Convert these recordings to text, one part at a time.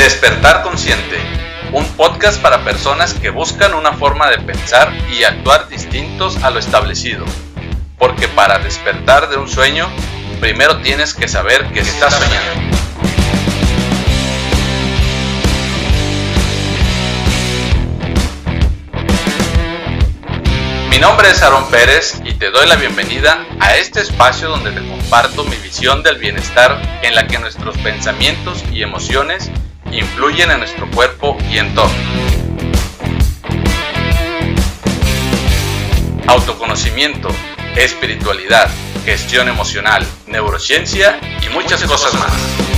Despertar Consciente, un podcast para personas que buscan una forma de pensar y actuar distintos a lo establecido. Porque para despertar de un sueño, primero tienes que saber que estás soñando. Mi nombre es Aaron Pérez y te doy la bienvenida a este espacio donde te comparto mi visión del bienestar en la que nuestros pensamientos y emociones influyen en nuestro cuerpo y entorno. Autoconocimiento, espiritualidad, gestión emocional, neurociencia y muchas cosas más.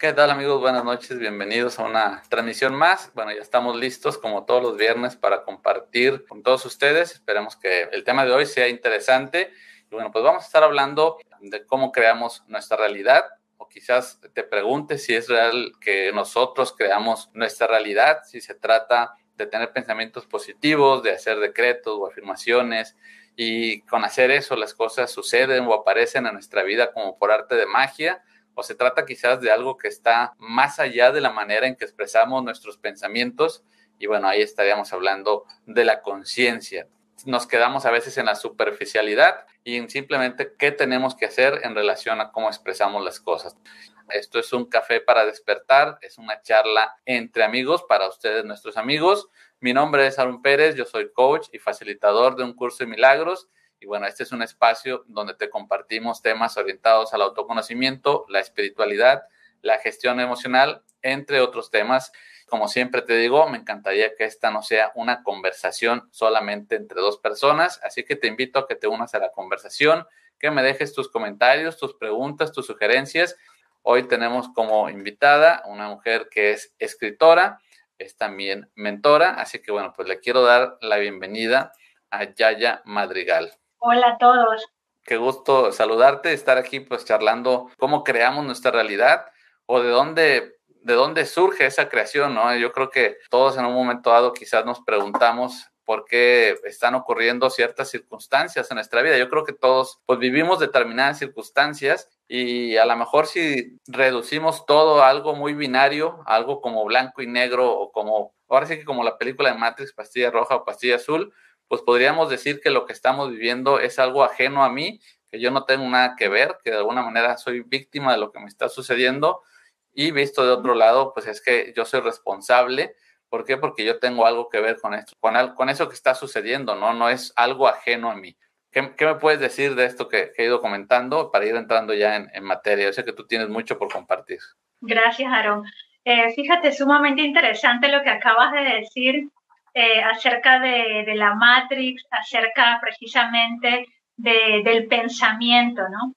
¿Qué tal amigos? Buenas noches, bienvenidos a una transmisión más. Bueno, ya estamos listos como todos los viernes para compartir con todos ustedes. Esperemos que el tema de hoy sea interesante. Y bueno, pues vamos a estar hablando de cómo creamos nuestra realidad o quizás te preguntes si es real que nosotros creamos nuestra realidad, si se trata de tener pensamientos positivos, de hacer decretos o afirmaciones y con hacer eso las cosas suceden o aparecen en nuestra vida como por arte de magia o se trata quizás de algo que está más allá de la manera en que expresamos nuestros pensamientos y bueno, ahí estaríamos hablando de la conciencia. Nos quedamos a veces en la superficialidad y en simplemente qué tenemos que hacer en relación a cómo expresamos las cosas. Esto es un café para despertar, es una charla entre amigos para ustedes, nuestros amigos. Mi nombre es Aaron Pérez, yo soy coach y facilitador de un curso de milagros y bueno, este es un espacio donde te compartimos temas orientados al autoconocimiento, la espiritualidad, la gestión emocional, entre otros temas. Como siempre te digo, me encantaría que esta no sea una conversación solamente entre dos personas, así que te invito a que te unas a la conversación, que me dejes tus comentarios, tus preguntas, tus sugerencias. Hoy tenemos como invitada una mujer que es escritora, es también mentora, así que bueno, pues le quiero dar la bienvenida a Yaya Madrigal. Hola a todos. Qué gusto saludarte, estar aquí pues charlando cómo creamos nuestra realidad o de dónde de dónde surge esa creación, ¿no? Yo creo que todos en un momento dado quizás nos preguntamos por qué están ocurriendo ciertas circunstancias en nuestra vida. Yo creo que todos pues vivimos determinadas circunstancias y a lo mejor si reducimos todo a algo muy binario, algo como blanco y negro o como, ahora sí que como la película de Matrix, pastilla roja o pastilla azul, pues podríamos decir que lo que estamos viviendo es algo ajeno a mí, que yo no tengo nada que ver, que de alguna manera soy víctima de lo que me está sucediendo y visto de otro lado, pues es que yo soy responsable. ¿Por qué? Porque yo tengo algo que ver con esto, con, con eso que está sucediendo, ¿no? No es algo ajeno a mí. ¿Qué, me puedes decir de esto que, he ido comentando para ir entrando ya en, materia? Yo sé que tú tienes mucho por compartir. Gracias, Aaron. Eh, fíjate, sumamente interesante lo que acabas de decir eh, acerca de, la Matrix, acerca precisamente del pensamiento, ¿no?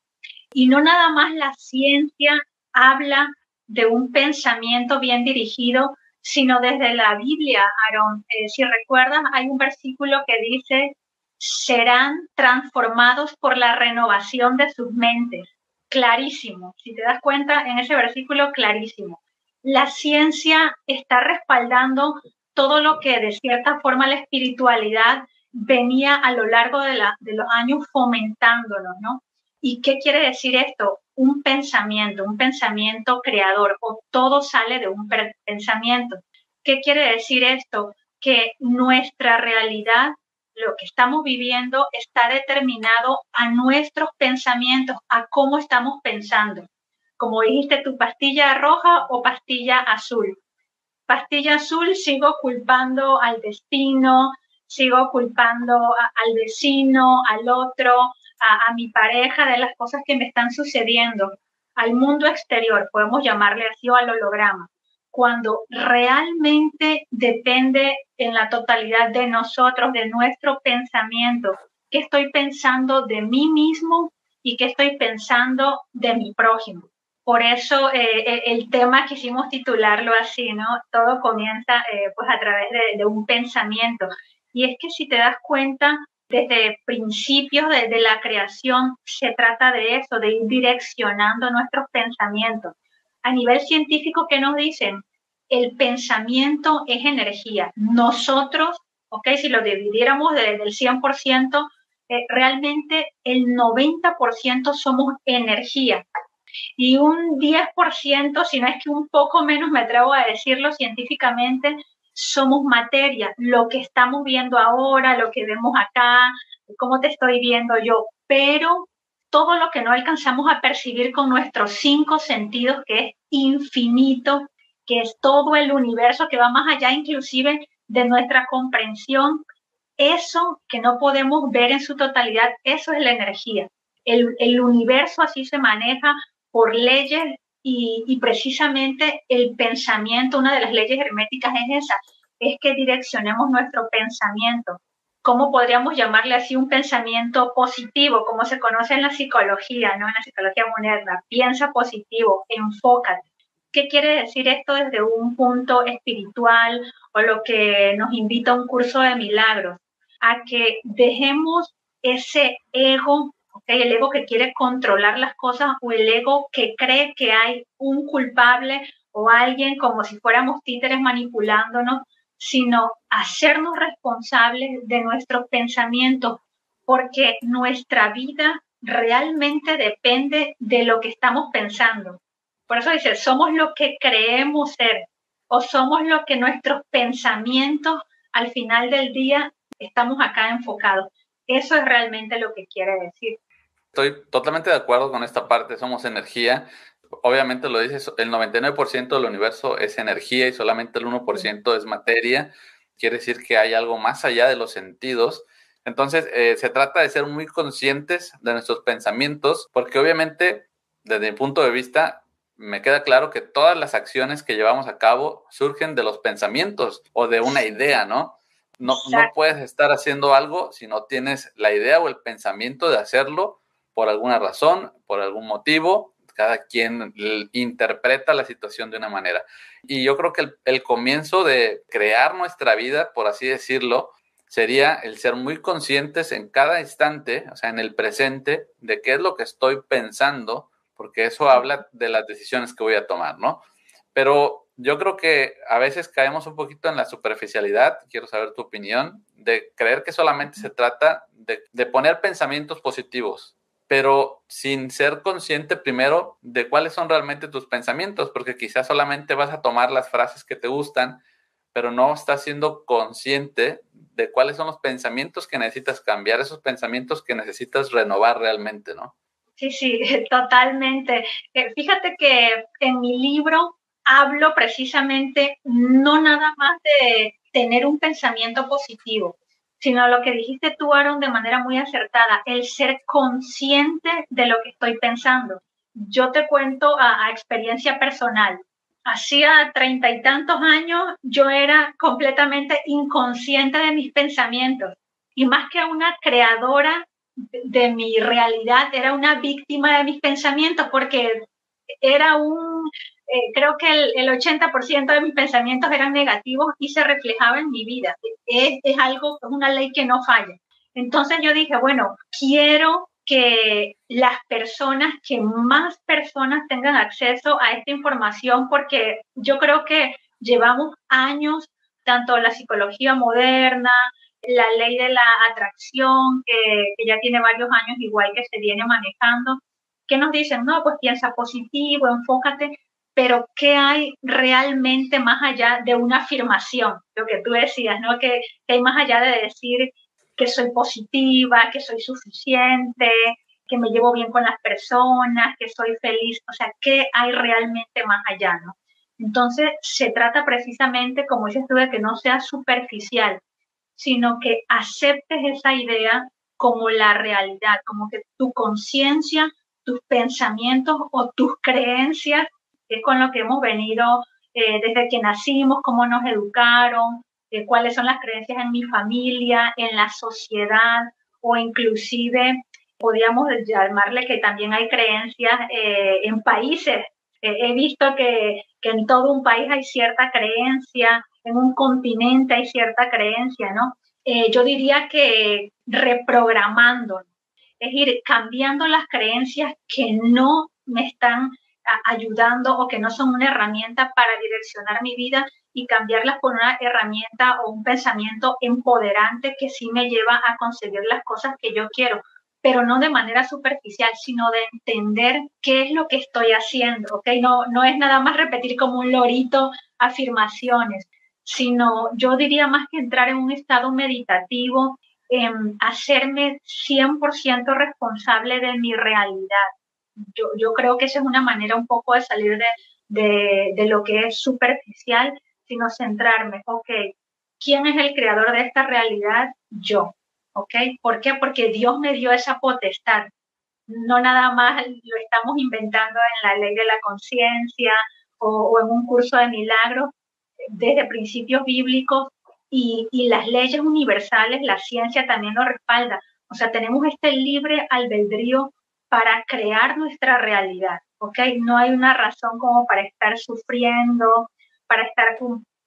Y no nada más la ciencia habla de un pensamiento bien dirigido, sino desde la Biblia, Aaron. Eh, si recuerdas, hay un versículo que dice, serán transformados por la renovación de sus mentes. Clarísimo. Si te das cuenta, en ese versículo, clarísimo. La ciencia está respaldando todo lo que de cierta forma la espiritualidad venía a lo largo de, los años fomentándolo, ¿no? ¿Y qué quiere decir esto? Un pensamiento, un pensamiento creador, o todo sale de un pensamiento. ¿Qué quiere decir esto? Que nuestra realidad, lo que estamos viviendo, está determinado a nuestros pensamientos, a cómo estamos pensando. Como dijiste, tu pastilla roja o pastilla azul pastilla azul sigo culpando al destino, sigo culpando al vecino, al otro, a, mi pareja de las cosas que me están sucediendo, al mundo exterior, podemos llamarle así o al holograma, cuando realmente depende en la totalidad de nosotros, de nuestro pensamiento, qué estoy pensando de mí mismo y qué estoy pensando de mi prójimo. Por eso eh, eh, el tema quisimos titularlo así, ¿no? Todo comienza eh, pues a través de, un pensamiento. Y es que si te das cuenta, desde principios de, la creación se trata de eso, de ir direccionando nuestros pensamientos. A nivel científico, ¿qué nos dicen? El pensamiento es energía. Nosotros, ¿ok? Si lo dividiéramos del 100%, eh, realmente el 90% somos energía y un 10%, si no es que un poco menos, me atrevo a decirlo científicamente, somos materia, lo que estamos viendo ahora, lo que vemos acá, cómo te estoy viendo yo, pero todo lo que no alcanzamos a percibir con nuestros cinco sentidos, que es infinito, que es todo el universo, que va más allá inclusive de nuestra comprensión, eso que no podemos ver en su totalidad, eso es la energía. El, el universo así se maneja por leyes y, precisamente el pensamiento, una de las leyes herméticas es esa, es que direccionemos nuestro pensamiento. ¿Cómo podríamos llamarle así un pensamiento positivo, como se conoce en la psicología, ¿no? en la psicología moderna? Piensa positivo, enfócate. ¿Qué quiere decir esto desde un punto espiritual o lo que nos invita a un curso de milagros? A que dejemos ese ego. El ego que quiere controlar las cosas o el ego que cree que hay un culpable o alguien como si fuéramos títeres manipulándonos, sino hacernos responsables de nuestros pensamientos, porque nuestra vida realmente depende de lo que estamos pensando. Por eso dice, somos lo que creemos ser o somos lo que nuestros pensamientos al final del día estamos acá enfocados. Eso es realmente lo que quiere decir. Estoy totalmente de acuerdo con esta parte, somos energía. Obviamente lo dices, el 99% del universo es energía y solamente el 1% es materia. Quiere decir que hay algo más allá de los sentidos. Entonces, eh, se trata de ser muy conscientes de nuestros pensamientos, porque obviamente, desde mi punto de vista, me queda claro que todas las acciones que llevamos a cabo surgen de los pensamientos o de una idea, ¿no? No, no, puedes estar haciendo algo si no tienes la idea o el pensamiento de hacerlo por alguna razón, por algún motivo. Cada quien interpreta la situación de una manera. Y yo creo que el, comienzo de crear nuestra vida, por así decirlo, sería el ser muy conscientes en cada instante, o sea, en el presente, de qué es lo que estoy pensando porque eso habla de las decisiones que voy a tomar, ¿no? Pero yo creo que a veces caemos un poquito en la superficialidad, quiero saber tu opinión, de creer que solamente se trata de, poner pensamientos positivos, pero sin ser consciente primero de cuáles son realmente tus pensamientos, porque quizás solamente vas a tomar las frases que te gustan, pero no estás siendo consciente de cuáles son los pensamientos que necesitas cambiar, esos pensamientos que necesitas renovar realmente, ¿no? Sí, sí, totalmente. Eh, fíjate que en mi libro hablo precisamente no nada más de tener un pensamiento positivo, sino lo que dijiste tú, Aaron, de manera muy acertada, el ser consciente de lo que estoy pensando. Yo te cuento a, a experiencia personal. Hacía treinta y tantos años yo era completamente inconsciente de mis pensamientos y más que una creadora de mi realidad, era una víctima de mis pensamientos porque era un, eh, creo que el, el 80% de mis pensamientos eran negativos y se reflejaba en mi vida. Es, es algo, es una ley que no falla. Entonces yo dije, bueno, quiero que las personas, que más personas tengan acceso a esta información porque yo creo que llevamos años, tanto la psicología moderna, la ley de la atracción, que, ya tiene varios años igual que se viene manejando, que nos dicen, no, pues piensa positivo, enfócate, pero ¿qué hay realmente más allá de una afirmación? Lo que tú decías, ¿no? Que, que hay más allá de decir que soy positiva, que soy suficiente, que me llevo bien con las personas, que soy feliz, o sea, ¿qué hay realmente más allá, no? Entonces, se trata precisamente, como dices tú, de que no sea superficial, sino que aceptes esa idea como la realidad, como que tu conciencia, tus pensamientos o tus creencias, es con lo que hemos venido eh, desde que nacimos, cómo nos educaron, eh, cuáles son las creencias en mi familia, en la sociedad o inclusive podríamos llamarle que también hay creencias eh, en países. he visto que, que en todo un país hay cierta creencia en un continente hay cierta creencia, ¿no? Yo diría que reprogramando, es decir, cambiando las creencias que no me están ayudando o que no son una herramienta para direccionar mi vida y cambiarlas por una herramienta o un pensamiento empoderante que sí me lleva a conseguir las cosas que yo quiero, pero no de manera superficial, sino de entender qué es lo que estoy haciendo, ¿ok? No, no es nada más repetir como un lorito afirmaciones, sino yo diría más que entrar en un estado meditativo, en hacerme 100% responsable de mi realidad. Yo, yo, creo que esa es una manera un poco de salir de, de, lo que es superficial sino centrarme, ok, ¿quién es el creador de esta realidad? Yo, ¿ok? ¿Por qué? Porque Dios me dio esa potestad. No nada más lo estamos inventando en la ley de la conciencia o, en un curso de milagros, desde principios bíblicos y, y las leyes universales, la ciencia también lo respalda. O sea, tenemos este libre albedrío para crear nuestra realidad, ¿ok? No hay una razón como para estar sufriendo, para estar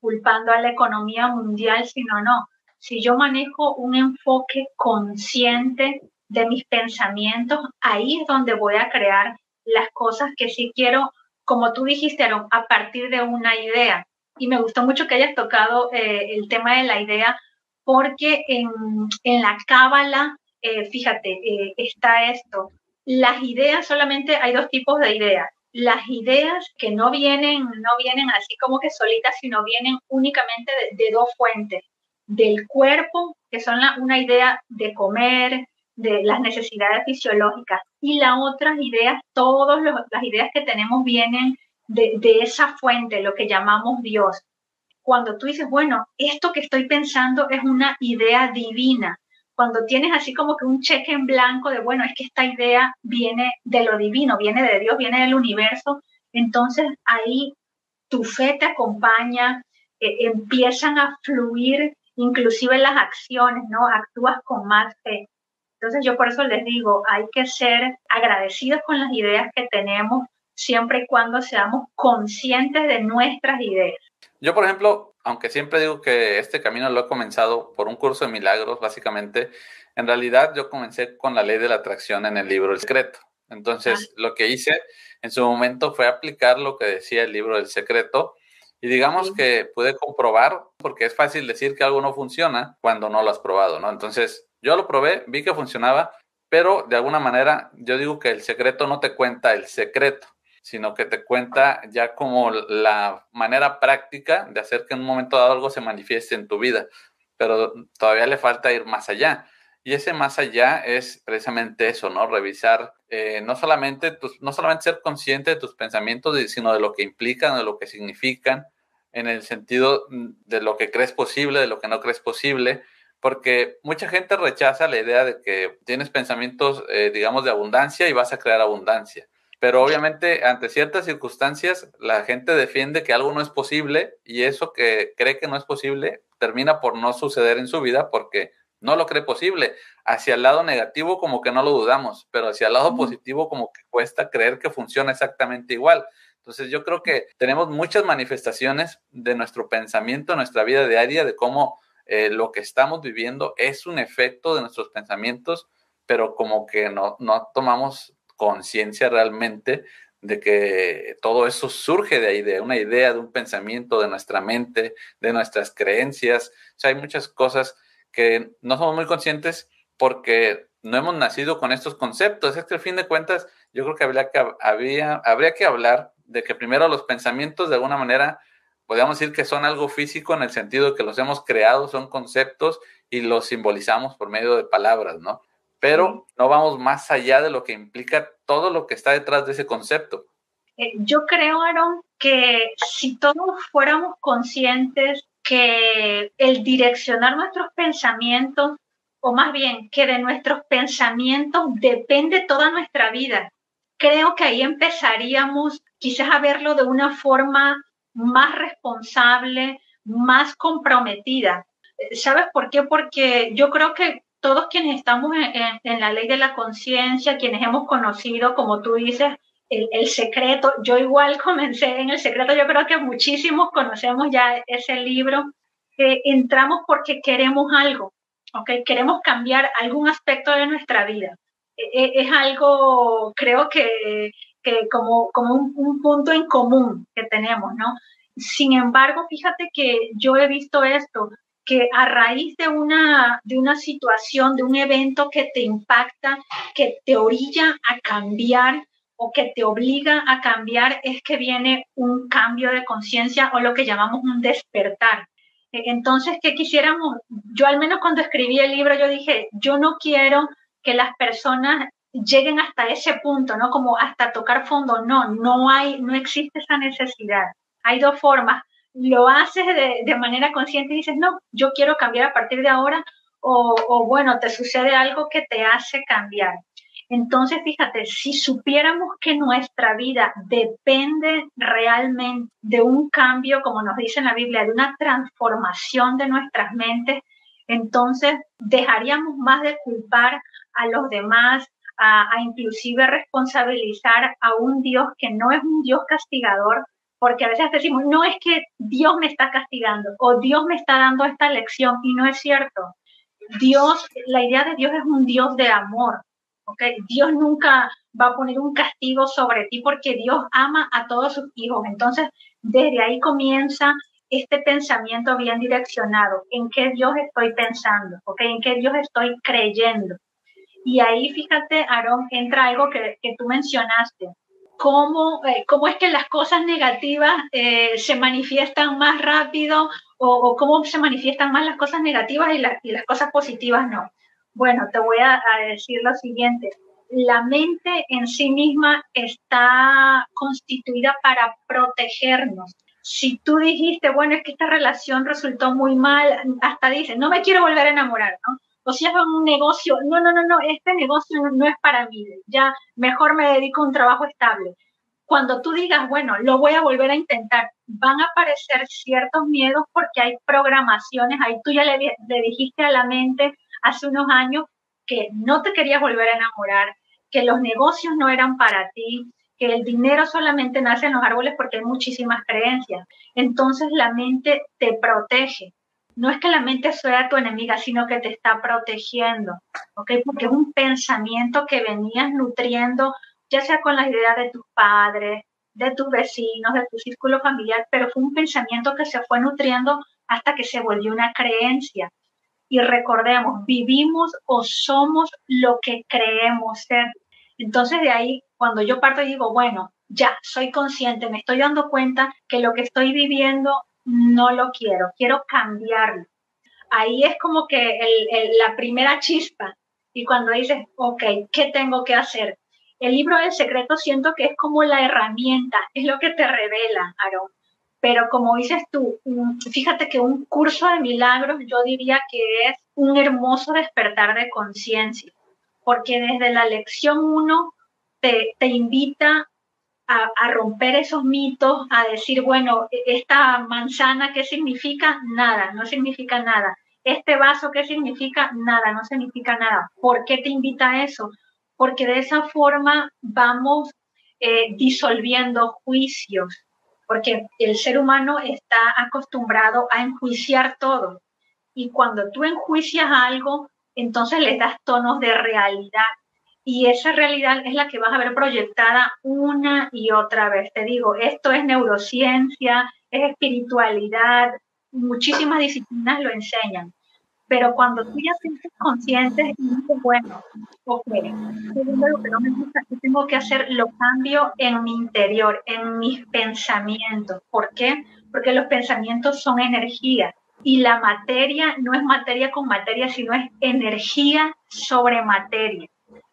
culpando a la economía mundial, sino no. Si yo manejo un enfoque consciente de mis pensamientos, ahí es donde voy a crear las cosas que sí quiero, como tú dijiste, Aaron, a partir de una idea. Y me gustó mucho que hayas tocado eh, el tema de la idea, porque en, la cábala, eh, fíjate, eh, está esto. Las ideas, solamente hay dos tipos de ideas. Las ideas que no vienen, no vienen así como que solitas, sino vienen únicamente de, dos fuentes, del cuerpo, que son una idea de comer, de las necesidades fisiológicas, y la otras ideas, todas las ideas que tenemos vienen de, de esa fuente, lo que llamamos Dios. Cuando tú dices, bueno, esto que estoy pensando es una idea divina, cuando tienes así como que un cheque en blanco de, bueno, es que esta idea viene de lo divino, viene de Dios, viene del universo, entonces ahí tu fe te acompaña, eh, empiezan a fluir inclusive las acciones, ¿no? Actúas con más fe. Entonces yo por eso les digo, hay que ser agradecidos con las ideas que tenemos siempre y cuando seamos conscientes de nuestras ideas. Yo, por ejemplo, aunque siempre digo que este camino lo he comenzado por un curso de milagros, básicamente, en realidad yo comencé con la ley de la atracción en el libro El Secreto. Entonces, lo que hice en su momento fue aplicar lo que decía el libro El Secreto y digamos que pude comprobar, porque es fácil decir que algo no funciona cuando no lo has probado, ¿no? Entonces, yo lo probé, vi que funcionaba, pero de alguna manera yo digo que el secreto no te cuenta el secreto, sino que te cuenta ya como la manera práctica de hacer que en un momento dado algo se manifieste en tu vida, pero todavía le falta ir más allá. Y ese más allá es precisamente eso, ¿no? Revisar eh, no, solamente tus, no solamente ser consciente de tus pensamientos, sino de lo que implican, de lo que significan, en el sentido de lo que crees posible, de lo que no crees posible, porque mucha gente rechaza la idea de que tienes pensamientos, eh, digamos, de abundancia y vas a crear abundancia. Pero obviamente ante ciertas circunstancias la gente defiende que algo no es posible y eso que cree que no es posible termina por no suceder en su vida porque no lo cree posible. Hacia el lado negativo como que no lo dudamos, pero hacia el lado positivo como que cuesta creer que funciona exactamente igual. Entonces yo creo que tenemos muchas manifestaciones de nuestro pensamiento, nuestra vida diaria, de cómo eh, lo que estamos viviendo es un efecto de nuestros pensamientos, pero como que no, no tomamos conciencia realmente de que todo eso surge de ahí, de una idea, de un pensamiento, de nuestra mente, de nuestras creencias. O sea, hay muchas cosas que no somos muy conscientes porque no hemos nacido con estos conceptos. Es que al fin de cuentas, yo creo que habría que, habría que hablar de que primero los pensamientos de alguna manera, podríamos decir que son algo físico en el sentido de que los hemos creado, son conceptos y los simbolizamos por medio de palabras, ¿no? Pero no vamos más allá de lo que implica todo lo que está detrás de ese concepto. Eh, yo creo, Aaron, que si todos fuéramos conscientes que el direccionar nuestros pensamientos, o más bien que de nuestros pensamientos depende toda nuestra vida, creo que ahí empezaríamos quizás a verlo de una forma más responsable, más comprometida. Eh, ¿Sabes por qué? Porque yo creo que todos quienes estamos en, la ley de la conciencia, quienes hemos conocido, como tú dices, el, secreto, yo igual comencé en el secreto, yo creo que muchísimos conocemos ya ese libro, entramos porque queremos algo, ¿ok? Queremos cambiar algún aspecto de nuestra vida. E, e, es algo, creo que, que como, como un, un punto en común que tenemos, ¿no? Sin embargo, fíjate que yo he visto esto, que a raíz de una, de una situación, de un evento que te impacta, que te orilla a cambiar o que te obliga a cambiar, es que viene un cambio de conciencia o lo que llamamos un despertar. E, entonces, ¿qué quisiéramos? Yo al menos cuando escribí el libro, yo dije, yo no quiero que las personas lleguen hasta ese punto, ¿no? Como hasta tocar fondo. No, no hay, no existe esa necesidad. Hay dos formas lo haces de, manera consciente y dices, no, yo quiero cambiar a partir de ahora, o, bueno, te sucede algo que te hace cambiar. Entonces, fíjate, si supiéramos que nuestra vida depende realmente de un cambio, como nos dice en la Biblia, de una transformación de nuestras mentes, entonces dejaríamos más de culpar a los demás, a, a inclusive responsabilizar a un Dios que no es un Dios castigador, porque a veces decimos, no es que Dios me está castigando o Dios me está dando esta lección y no es cierto. Dios, la idea de Dios es un Dios de amor, ¿ok? Dios nunca va a poner un castigo sobre ti porque Dios ama a todos sus hijos. Entonces, desde ahí comienza este pensamiento bien direccionado, en qué Dios estoy pensando, ¿ok? En qué Dios estoy creyendo. Y ahí, fíjate, Aarón, entra algo que, que tú mencionaste cómo, eh, cómo es que las cosas negativas eh, se manifiestan más rápido o, cómo se manifiestan más las cosas negativas y, y, las cosas positivas no. Bueno, te voy a, a decir lo siguiente. La mente en sí misma está constituida para protegernos. Si tú dijiste, bueno, es que esta relación resultó muy mal, hasta dices, no me quiero volver a enamorar, ¿no? O es un negocio, no, no, no, no, este negocio no, es para mí, ya mejor me dedico a un trabajo estable. Cuando tú digas, bueno, lo voy a volver a intentar, van a aparecer ciertos miedos porque hay programaciones, ahí tú ya le, le dijiste a la mente hace unos años que no te querías volver a enamorar, que los negocios no eran para ti, que el dinero solamente nace en los árboles porque hay muchísimas creencias. Entonces la mente te protege no es que la mente sea tu enemiga, sino que te está protegiendo, ¿ok? Porque es un pensamiento que venías nutriendo, ya sea con la idea de tus padres, de tus vecinos, de tu círculo familiar, pero fue un pensamiento que se fue nutriendo hasta que se volvió una creencia. Y recordemos, vivimos o somos lo que creemos ser. Entonces de ahí, cuando yo parto y digo, bueno, ya, soy consciente, me estoy dando cuenta que lo que estoy viviendo no lo quiero, quiero cambiarlo. Ahí es como que la primera chispa. Y cuando dices, ok, ¿qué tengo que hacer? El libro del secreto siento que es como la herramienta, es lo que te revela, Aaron. Pero como dices tú, fíjate que un curso de milagros yo diría que es un hermoso despertar de conciencia, porque desde la lección 1 te, te invita a, romper esos mitos, a decir, bueno, e, esta manzana, ¿qué significa? Nada, no significa nada. Este vaso, ¿qué significa? Nada, no significa nada. ¿Por qué te invita a eso? Porque de esa forma vamos eh, disolviendo juicios, porque el ser humano está acostumbrado a enjuiciar todo. Y cuando tú enjuicias algo, entonces le das tonos de realidad y esa realidad es la que vas a ver proyectada una y otra vez. Te digo, esto es neurociencia, es espiritualidad, muchísimas disciplinas lo enseñan. Pero cuando tú ya sientes consciente y dices, bueno, ok, lo que no me gusta, tengo que hacer, lo cambio en mi interior, en mis pensamientos. ¿Por qué? Porque los pensamientos son energía y la materia no es materia con materia, sino es energía sobre materia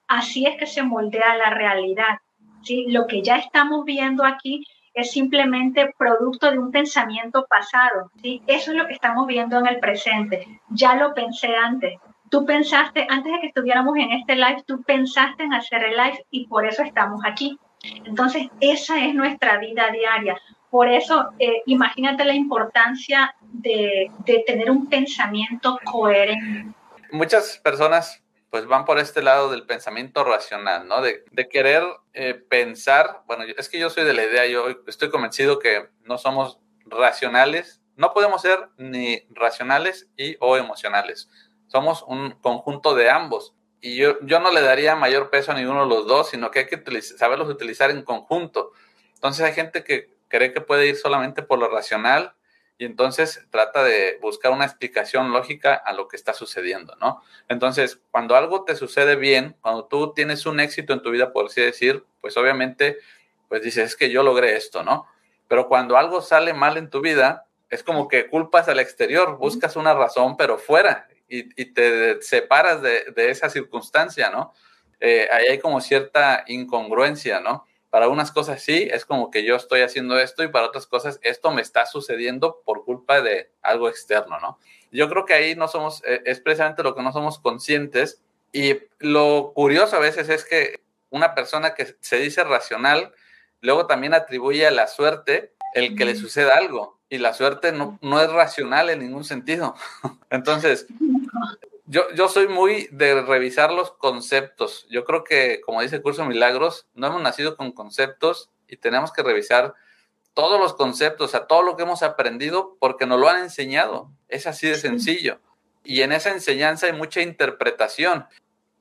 así es que se moldea la realidad. ¿sí? Lo que ya estamos viendo aquí es simplemente producto de un pensamiento pasado. ¿sí? Eso es lo que estamos viendo en el presente. Ya lo pensé antes. Tú pensaste, antes de que estuviéramos en este live, tú pensaste en hacer el live y por eso estamos aquí. Entonces, esa es nuestra vida diaria. Por eso, eh, imagínate la importancia de, de tener un pensamiento coherente. Muchas personas pues van por este lado del pensamiento racional, ¿no? De, querer eh, pensar, bueno, es que yo soy de la idea, yo estoy convencido que no somos racionales, no podemos ser ni racionales y o emocionales, somos un conjunto de ambos. y yo, yo no le daría mayor peso a ninguno de los dos, sino que hay que saberlos utilizar en conjunto. Entonces hay gente que cree que puede ir solamente por lo racional y entonces trata de buscar una explicación lógica a lo que está sucediendo, ¿no? Entonces, cuando algo te sucede bien, cuando tú tienes un éxito en tu vida, por así decir, pues obviamente, pues dices, es que yo logré esto, ¿no? Pero cuando algo sale mal en tu vida, es como que culpas al exterior, buscas una razón, pero fuera, y, te separas de, esa circunstancia, ¿no? Eh, ahí hay como cierta incongruencia, ¿no? Para unas cosas sí, es como que yo estoy haciendo esto y para otras cosas esto me está sucediendo por culpa de algo externo, ¿no? Yo creo que ahí no somos, eh, es precisamente lo que no somos conscientes y lo curioso a veces es que una persona que se dice racional, luego también atribuye a la suerte el que le suceda algo y la suerte no, no es racional en ningún sentido. Entonces, yo, yo soy muy de revisar los conceptos. Yo creo que, como dice el curso Milagros, no hemos nacido con conceptos y tenemos que revisar todos los conceptos, a todo lo que hemos aprendido, porque nos lo han enseñado. Es así de sencillo. Y en esa enseñanza hay mucha interpretación.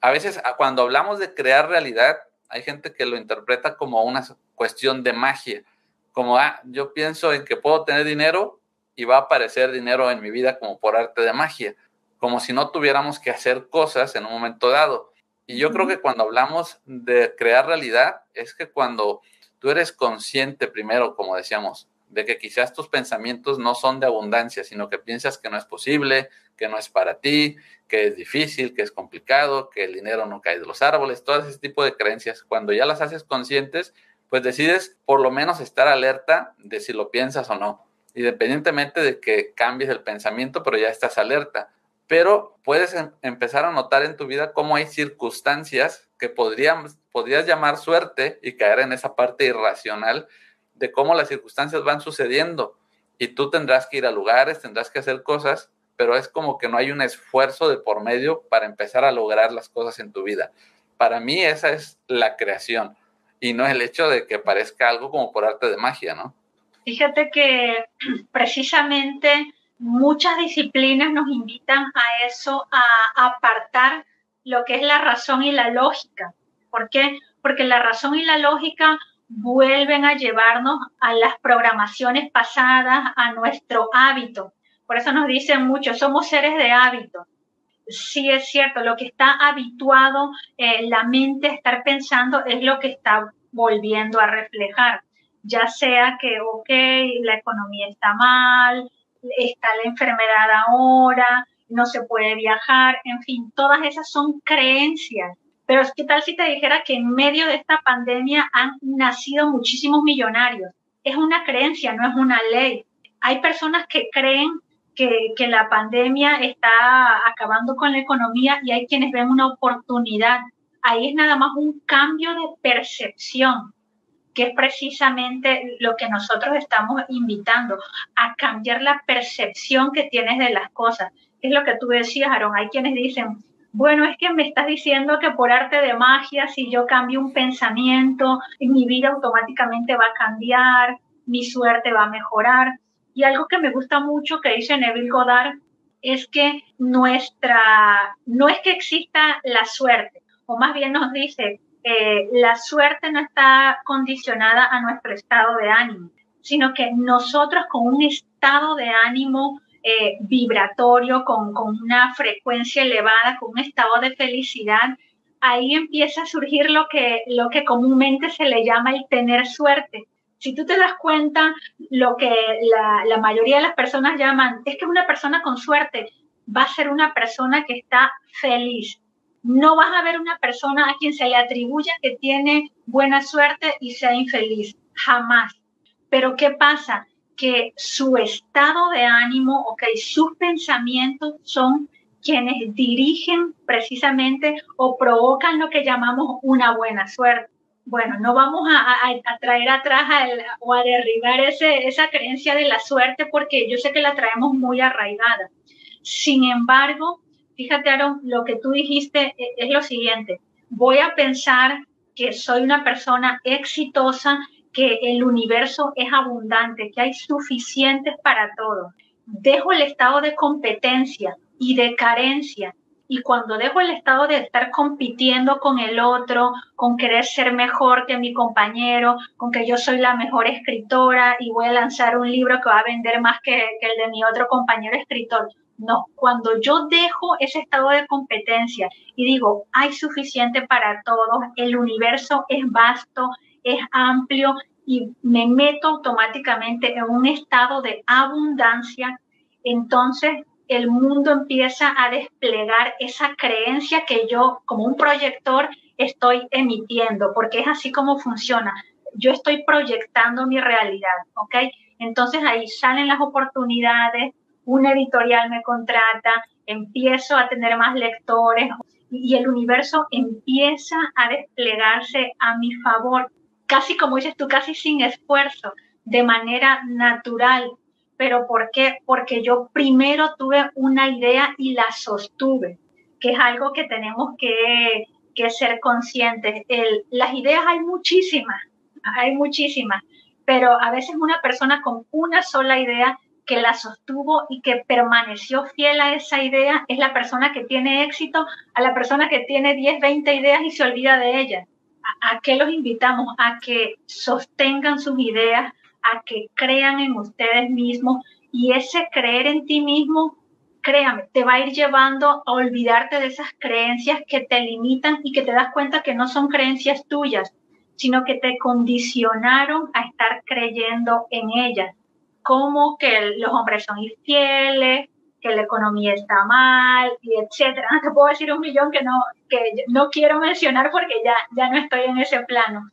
A veces, cuando hablamos de crear realidad, hay gente que lo interpreta como una cuestión de magia. Como, ah, yo pienso en que puedo tener dinero y va a aparecer dinero en mi vida como por arte de magia como si no tuviéramos que hacer cosas en un momento dado. Y yo creo que cuando hablamos de crear realidad, es que cuando tú eres consciente primero, como decíamos, de que quizás tus pensamientos no son de abundancia, sino que piensas que no es posible, que no es para ti, que es difícil, que es complicado, que el dinero no cae de los árboles, todo ese tipo de creencias, cuando ya las haces conscientes, pues decides por lo menos estar alerta de si lo piensas o no, independientemente de que cambies el pensamiento, pero ya estás alerta pero puedes em, empezar a notar en tu vida cómo hay circunstancias que podrías llamar suerte y caer en esa parte irracional de cómo las circunstancias van sucediendo. Y tú tendrás que ir a lugares, tendrás que hacer cosas, pero es como que no hay un esfuerzo de por medio para empezar a lograr las cosas en tu vida. Para mí esa es la creación y no el hecho de que parezca algo como por arte de magia, ¿no? Fíjate que precisamente muchas disciplinas nos invitan a eso, a apartar lo que es la razón y la lógica. ¿Por qué? Porque la razón y la lógica vuelven a llevarnos a las programaciones pasadas, a nuestro hábito. Por eso nos dicen mucho, somos seres de hábito. Sí es cierto, lo que está habituado eh, la mente a estar pensando es lo que está volviendo a reflejar. Ya sea que, ok, la economía está mal, está la enfermedad ahora, no se puede viajar, en fin, todas esas son creencias. Pero ¿qué tal si te dijera que en medio de esta pandemia han nacido muchísimos millonarios? Es una creencia, no es una ley. Hay personas que creen que, que la pandemia está acabando con la economía y hay quienes ven una oportunidad. Ahí es nada más un cambio de percepción que es precisamente lo que nosotros estamos invitando, a cambiar la percepción que tienes de las cosas. Es lo que tú decías, Aaron. Hay quienes dicen, bueno, es que me estás diciendo que por arte de magia, si yo cambio un pensamiento, mi vida automáticamente va a cambiar, mi suerte va a mejorar. Y algo que me gusta mucho que dice Neville Goddard es que nuestra, no es que exista la suerte, o más bien nos dice, eh, la suerte no está condicionada a nuestro estado de ánimo, sino que nosotros con un estado de ánimo eh, vibratorio, con, una frecuencia elevada, con un estado de felicidad, ahí empieza a surgir lo que, comúnmente se le llama el tener suerte. Si tú te das cuenta, lo que la mayoría de las personas llaman es que una persona con suerte va a ser una persona que está feliz, no vas a ver una persona a quien se le atribuya que tiene buena suerte y sea infeliz, jamás. Pero ¿qué pasa? Que su estado de ánimo, ok, sus pensamientos son quienes dirigen precisamente o provocan lo que llamamos una buena suerte. Bueno, no vamos a, traer atrás o a derribar ese, esa creencia de la suerte porque yo sé que la traemos muy arraigada. Sin embargo, fíjate, Aaron, lo que tú dijiste e, es lo siguiente. Voy a pensar que soy una persona exitosa, que el universo es abundante, que hay suficientes para todo. Dejo el estado de competencia y de carencia Y cuando dejo el estado de estar compitiendo con el otro, con querer ser mejor que mi compañero, con que yo soy la mejor escritora y voy a lanzar un libro que va a vender más que el de mi otro compañero escritor. No, cuando yo dejo ese estado de competencia y digo, hay suficiente para todos, el universo es vasto, es amplio y me meto automáticamente en un estado de abundancia, entonces el mundo empieza a desplegar esa creencia que yo como un proyector estoy emitiendo, porque es así como funciona. Yo estoy proyectando mi realidad, ¿ok? Entonces ahí salen las oportunidades, una editorial me contrata, empiezo a tener más lectores y el universo empieza a desplegarse a mi favor, casi como dices tú, casi sin esfuerzo, de manera natural, ¿Pero por qué? Porque yo primero tuve una idea y la sostuve, que es algo que tenemos que, que ser conscientes. El, las ideas hay muchísimas, hay muchísimas, pero a veces una persona con una sola idea que la sostuvo y que permaneció fiel a esa idea es la persona que tiene éxito, a la persona que tiene 10, 20 ideas y se olvida de ellas. ¿A, a qué los invitamos? A que sostengan sus ideas, a que crean en ustedes mismos y ese creer en ti mismo, créame, te va a ir llevando a olvidarte de esas creencias que te limitan y que te das cuenta que no son creencias tuyas, sino que te condicionaron a estar creyendo en ellas, como que los hombres son infieles, que la economía está mal y etcétera. Te puedo decir un millón que no que no quiero mencionar porque ya ya no estoy en ese plano.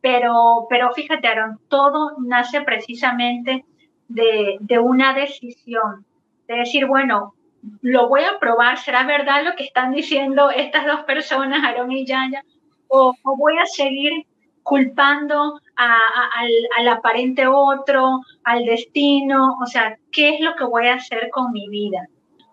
Pero, pero fíjate, Aaron, todo nace precisamente de, de una decisión, de decir, bueno, lo voy a probar, ¿será verdad lo que están diciendo estas dos personas, Aaron y Yaya? O, o voy a seguir culpando al, al, aparente otro, al destino, o sea, ¿qué es lo que voy a hacer con mi vida?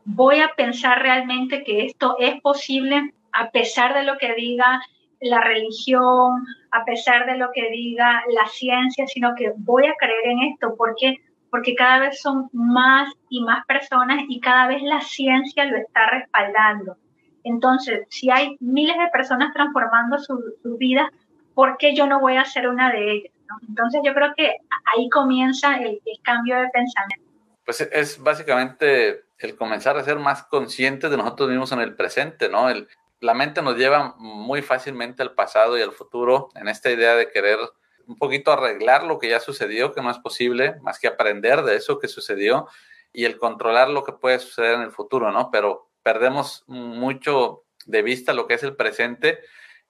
Voy a pensar realmente que esto es posible a pesar de lo que diga la religión, a pesar de lo que diga la ciencia, sino que voy a creer en esto. ¿Por qué? Porque cada vez son más y más personas y cada vez la ciencia lo está respaldando. Entonces, si hay miles de personas transformando sus su vidas, ¿por qué yo no voy a ser una de ellas? Entonces, yo creo que ahí comienza el, cambio de pensamiento. Pues es básicamente el comenzar a ser más conscientes de nosotros mismos en el presente, ¿no? La mente nos lleva muy fácilmente al pasado y al futuro en esta idea de querer un poquito arreglar lo que ya sucedió, que no es posible, más que aprender de eso que sucedió y el controlar lo que puede suceder en el futuro, ¿no? Pero perdemos mucho de vista lo que es el presente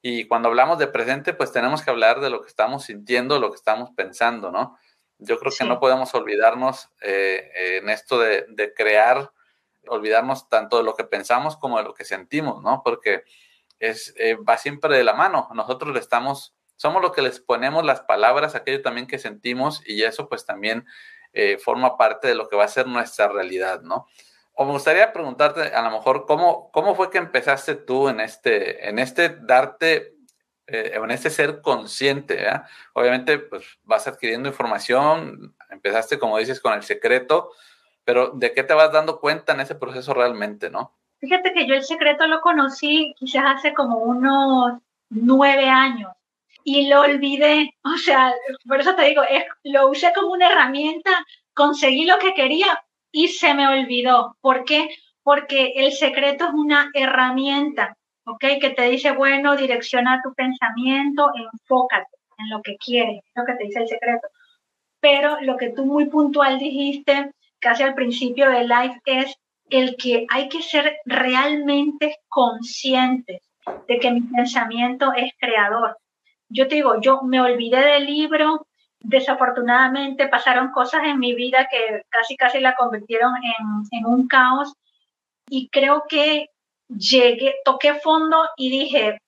y cuando hablamos de presente, pues tenemos que hablar de lo que estamos sintiendo, lo que estamos pensando, ¿no? Yo creo sí. que no podemos olvidarnos eh, en esto de, de crear olvidarnos tanto de lo que pensamos como de lo que sentimos, ¿no? Porque es, eh, va siempre de la mano. Nosotros le estamos, somos los que les ponemos las palabras, aquello también que sentimos, y eso pues también eh, forma parte de lo que va a ser nuestra realidad, ¿no? O me gustaría preguntarte a lo mejor cómo, cómo fue que empezaste tú en este, en este darte, eh, en este ser consciente, ¿eh? Obviamente pues vas adquiriendo información, empezaste como dices con el secreto, pero ¿de qué te vas dando cuenta en ese proceso realmente, no? Fíjate que yo el secreto lo conocí quizás hace como unos nueve años y lo olvidé. O sea, por eso te digo, es, lo usé como una herramienta, conseguí lo que quería y se me olvidó. ¿Por qué? Porque el secreto es una herramienta, ¿ok? Que te dice, bueno, direcciona tu pensamiento, enfócate en lo que quieres, es lo que te dice el secreto. Pero lo que tú muy puntual dijiste, casi al principio del live es el que hay que ser realmente conscientes de que mi pensamiento es creador. Yo te digo, yo me olvidé del libro, desafortunadamente pasaron cosas en mi vida que casi casi la convirtieron en, en un caos y creo que llegué, toqué fondo y dije,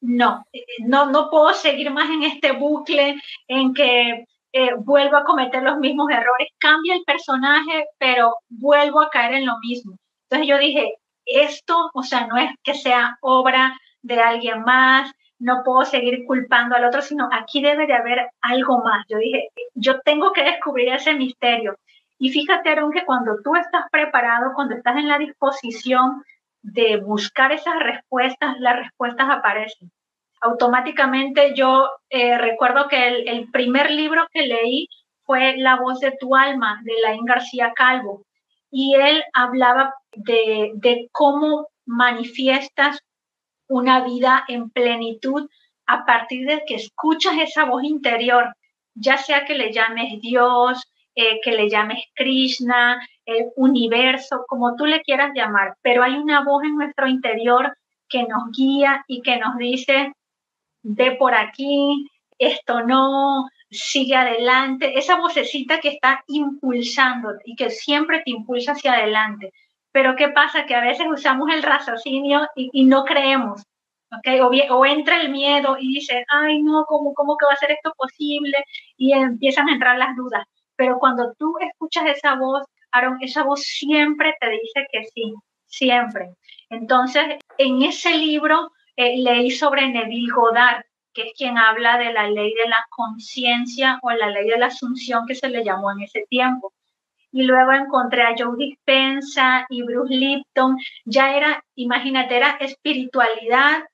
no, no, no puedo seguir más en este bucle en que eh, vuelvo a cometer los mismos errores, cambia el personaje, pero vuelvo a caer en lo mismo. Entonces yo dije, esto, o sea, no es que sea obra de alguien más, no puedo seguir culpando al otro, sino aquí debe de haber algo más. Yo dije, yo tengo que descubrir ese misterio. Y fíjate, Aaron, que cuando tú estás preparado, cuando estás en la disposición, de buscar esas respuestas, las respuestas aparecen. Automáticamente yo eh, recuerdo que el, primer libro que leí fue La voz de tu alma de Laín García Calvo y él hablaba de, de cómo manifiestas una vida en plenitud a partir de que escuchas esa voz interior, ya sea que le llames Dios, eh, que le llames Krishna, el universo, como tú le quieras llamar, pero hay una voz en nuestro interior que nos guía y que nos dice, ve por aquí, esto no, sigue adelante, esa vocecita que está impulsando y que siempre te impulsa hacia adelante. Pero ¿qué pasa? Que a veces usamos el raciocinio y, no creemos, ¿ok? O, o, entra el miedo y dice, ay, no, ¿cómo, ¿cómo que va a ser esto posible? Y empiezan a entrar las dudas. Pero cuando tú escuchas esa voz, Aaron, esa voz siempre te dice que sí, siempre. Entonces, en ese libro eh, leí sobre Neville Goddard, que es quien habla de la ley de la conciencia o la ley de la asunción que se le llamó en ese tiempo y luego encontré a Joe Dispensa y Bruce Lipton. Ya era, imagínate, era espiritualidad,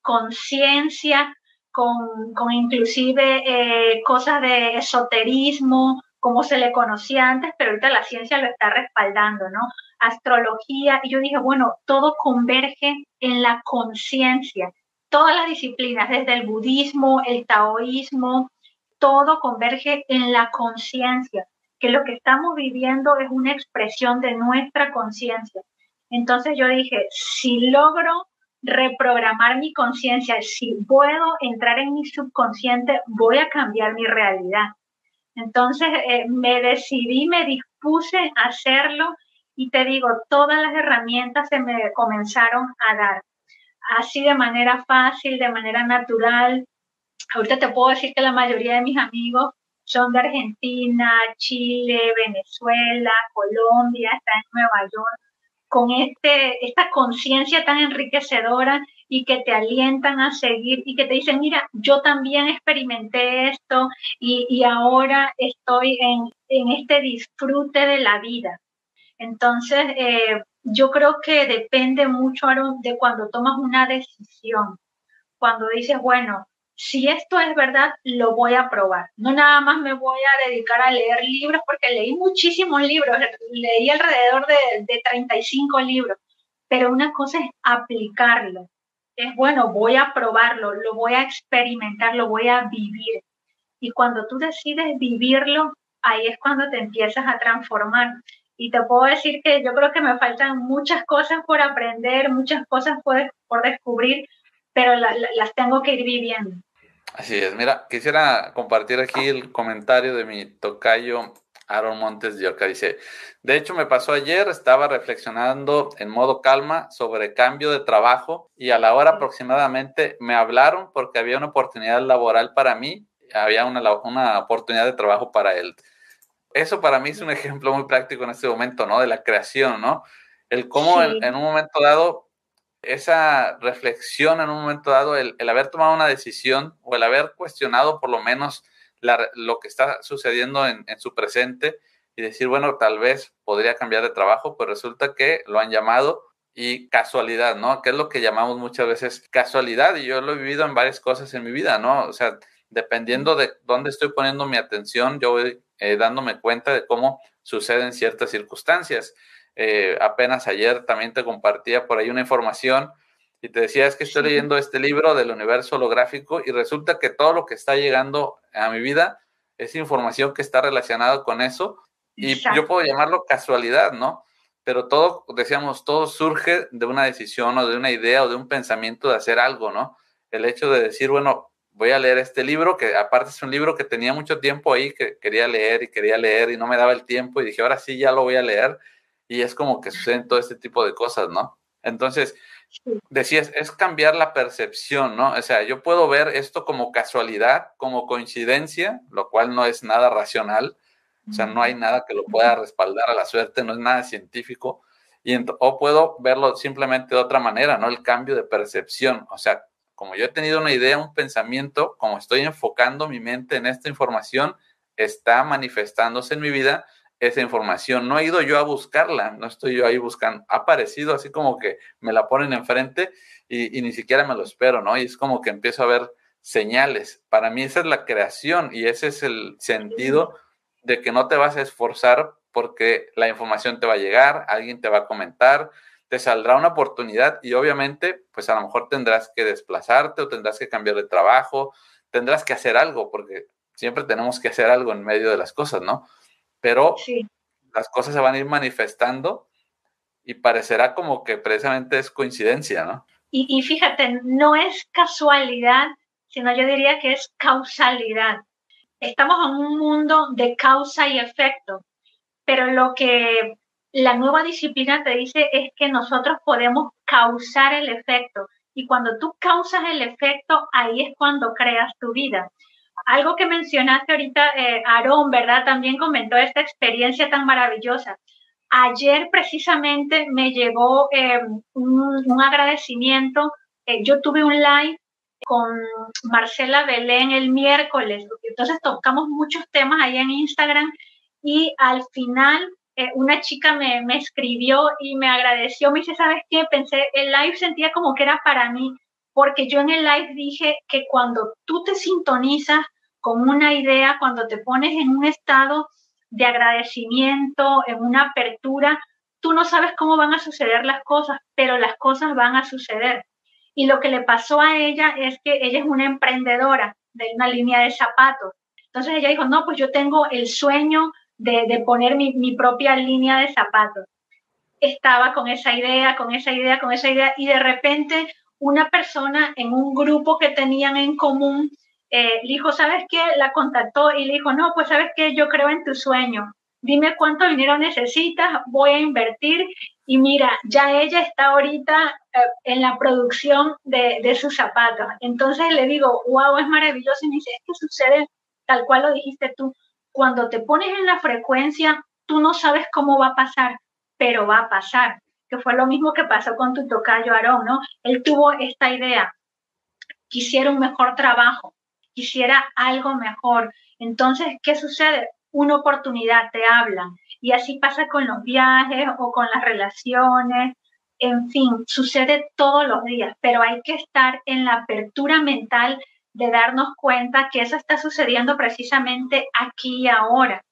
conciencia, con, con, inclusive eh, cosas de esoterismo, como se le conocía antes, pero ahorita la ciencia lo está respaldando, ¿no? Astrología, y yo dije, bueno, todo converge en la conciencia. Todas las disciplinas, desde el budismo, el taoísmo, todo converge en la conciencia que lo que estamos viviendo es una expresión de nuestra conciencia. Entonces yo dije, si logro reprogramar mi conciencia, si puedo entrar en mi subconsciente, voy a cambiar mi realidad. Entonces eh, me decidí, me dispuse a hacerlo y te digo, todas las herramientas se me comenzaron a dar, así de manera fácil, de manera natural. Ahorita te puedo decir que la mayoría de mis amigos de Argentina, Chile, Venezuela, Colombia, está en Nueva York, con este, esta conciencia tan enriquecedora y que te alientan a seguir y que te dicen, mira, yo también experimenté esto y, ahora estoy en, este disfrute de la vida. Entonces, eh, yo creo que depende mucho de cuando tomas una decisión, cuando dices, bueno, si esto es verdad, lo voy a probar. No nada más me voy a dedicar a leer libros, porque leí muchísimos libros, leí alrededor de, de 35 libros, pero una cosa es aplicarlo. Es bueno, voy a probarlo, lo voy a experimentar, lo voy a vivir. Y cuando tú decides vivirlo, ahí es cuando te empiezas a transformar. Y te puedo decir que yo creo que me faltan muchas cosas por aprender, muchas cosas por, por descubrir, pero las tengo que ir viviendo. Así es, mira, quisiera compartir aquí el comentario de mi tocayo Aaron Montes de. Dice, de hecho me pasó ayer, estaba reflexionando en modo calma sobre cambio de trabajo y a la hora aproximadamente me hablaron porque había una oportunidad laboral para mí, había una, una oportunidad de trabajo para él. Eso para mí es un ejemplo muy práctico en este momento, ¿no? De la creación, ¿no? El cómo en un momento dado esa reflexión en un momento dado, el, haber tomado una decisión o el haber cuestionado por lo menos lo que está sucediendo en, su presente y decir, bueno, tal vez podría cambiar de trabajo, pues resulta que lo han llamado y casualidad, ¿no? Que es lo que llamamos muchas veces casualidad y yo lo he vivido en varias cosas en mi vida, ¿no? O sea, dependiendo de dónde estoy poniendo mi atención, yo voy eh, dándome cuenta de cómo suceden ciertas circunstancias. Eh, apenas ayer también te compartía por ahí una información y te decía, es que estoy leyendo este libro del universo holográfico y resulta que todo lo que está llegando a mi vida es información que está relacionada con eso y yo puedo llamarlo casualidad, ¿no? Pero todo, decíamos, todo surge de una decisión o de una idea o de un pensamiento de hacer algo, ¿no? El hecho de decir, bueno, voy a leer este libro, que aparte es un libro que tenía mucho tiempo ahí, que quería leer y quería leer y no me daba el tiempo y dije, ahora sí, ya lo voy a leer y es como que suceden todo este tipo de cosas, ¿no? Entonces, decías, es cambiar la percepción, ¿no? O sea, yo puedo ver esto como casualidad, como coincidencia, lo cual no es nada racional, o sea, no hay nada que lo pueda respaldar a la suerte, no es nada científico, y o puedo verlo simplemente de otra manera, ¿no? El cambio de percepción, o sea, como yo he tenido una idea, un pensamiento, como estoy enfocando mi mente en esta información, está manifestándose en mi vida esa información. No he ido yo a buscarla, no estoy yo ahí buscando. Ha aparecido así como que me la ponen enfrente y, ni siquiera me lo espero, ¿no? Y es como que empiezo a ver señales. Para mí esa es la creación y ese es el sentido de que no te vas a esforzar porque la información te va a llegar, alguien te va a comentar, te saldrá una oportunidad y obviamente pues a lo mejor tendrás que desplazarte o tendrás que cambiar de trabajo, tendrás que hacer algo porque siempre tenemos que hacer algo en medio de las cosas, ¿no? Pero las cosas se van a ir manifestando y parecerá como que precisamente es coincidencia, ¿no? Y, y, fíjate, no es casualidad, sino yo diría que es causalidad. Estamos en un mundo de causa y efecto, pero lo que la nueva disciplina te dice es que nosotros podemos causar el efecto. Y cuando tú causas el efecto, ahí es cuando creas tu vida algo que mencionaste ahorita, eh, Aarón, ¿verdad? También comentó esta experiencia tan maravillosa. Ayer precisamente me llegó eh, un, agradecimiento. Eh, yo tuve un live con Marcela Belén el miércoles, entonces tocamos muchos temas ahí en Instagram y al final una chica me, me, escribió y me agradeció, me dice, ¿sabes qué? Pensé, el live sentía como que era para mí porque yo en el live dije que cuando tú te sintonizas con una idea, cuando te pones en un estado de agradecimiento, en una apertura, tú no sabes cómo van a suceder las cosas, pero las cosas van a suceder. Y lo que le pasó a ella es que ella es una emprendedora de una línea de zapatos. Entonces ella dijo, no, pues yo tengo el sueño de, poner mi, mi propia línea de zapatos. Estaba con esa idea, con esa idea, con esa idea, y de repente una persona en un grupo que tenían en común eh, le dijo, ¿sabes qué? La contactó y le dijo, no, pues sabes qué, yo creo en tu sueño. Dime cuánto dinero necesitas, voy a invertir. Y mira, ya ella está ahorita eh, en la producción de, de, sus zapatos. Entonces le digo, wow, es maravilloso. Y me dice, es que sucede tal cual lo dijiste tú. Cuando te pones en la frecuencia, tú no sabes cómo va a pasar, pero va a pasar que fue lo mismo que pasó con tu tocayo Aarón, ¿no? Él tuvo esta idea, quisiera un mejor trabajo, quisiera algo mejor. Entonces, ¿qué sucede? Una oportunidad te hablan. Y así pasa con los viajes o con las relaciones. En fin, sucede todos los días, pero hay que estar en la apertura mental de darnos cuenta que eso está sucediendo precisamente aquí y ahora.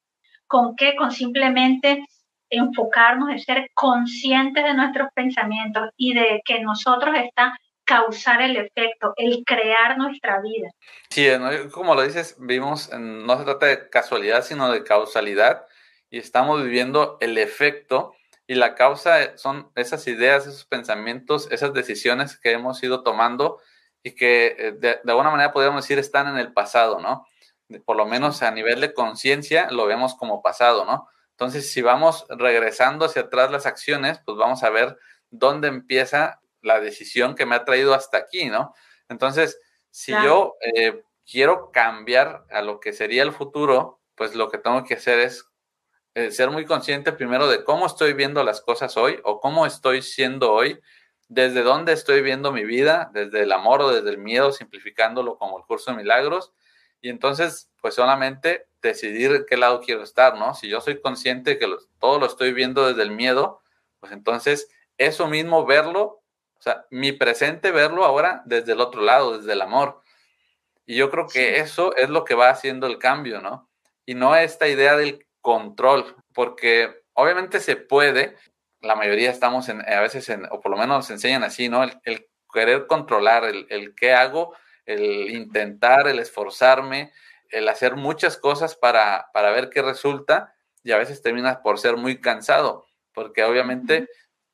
¿Con qué? Con simplemente enfocarnos en ser conscientes de nuestros pensamientos y de que nosotros está causar el efecto, el crear nuestra vida. Sí, como lo dices, vimos, no se trata de casualidad, sino de causalidad y estamos viviendo el efecto y la causa son esas ideas, esos pensamientos, esas decisiones que hemos ido tomando y que eh, de, de alguna manera podríamos decir están en el pasado, ¿no? Por lo menos a nivel de conciencia lo vemos como pasado, ¿no? Entonces, si vamos regresando hacia atrás las acciones, pues vamos a ver dónde empieza la decisión que me ha traído hasta aquí, ¿no? Entonces, si yo eh, quiero cambiar a lo que sería el futuro, pues lo que tengo que hacer es eh, ser muy consciente primero de cómo estoy viendo las cosas hoy o cómo estoy siendo hoy, desde dónde estoy viendo mi vida, desde el amor o desde el miedo, simplificándolo como el curso de milagros. Y entonces, pues solamente decidir qué lado quiero estar, ¿no? Si yo soy consciente que todo lo estoy viendo desde el miedo, pues entonces eso mismo verlo, o sea, mi presente verlo ahora desde el otro lado, desde el amor. Y yo creo que eso es lo que va haciendo el cambio, ¿no? Y no esta idea del control, porque obviamente se puede, la mayoría estamos en, a veces, en, o por lo menos nos enseñan así, ¿no? El, querer controlar, el, el qué hago, el intentar, el esforzarme, el hacer muchas cosas para, para ver qué resulta y a veces terminas por ser muy cansado, porque obviamente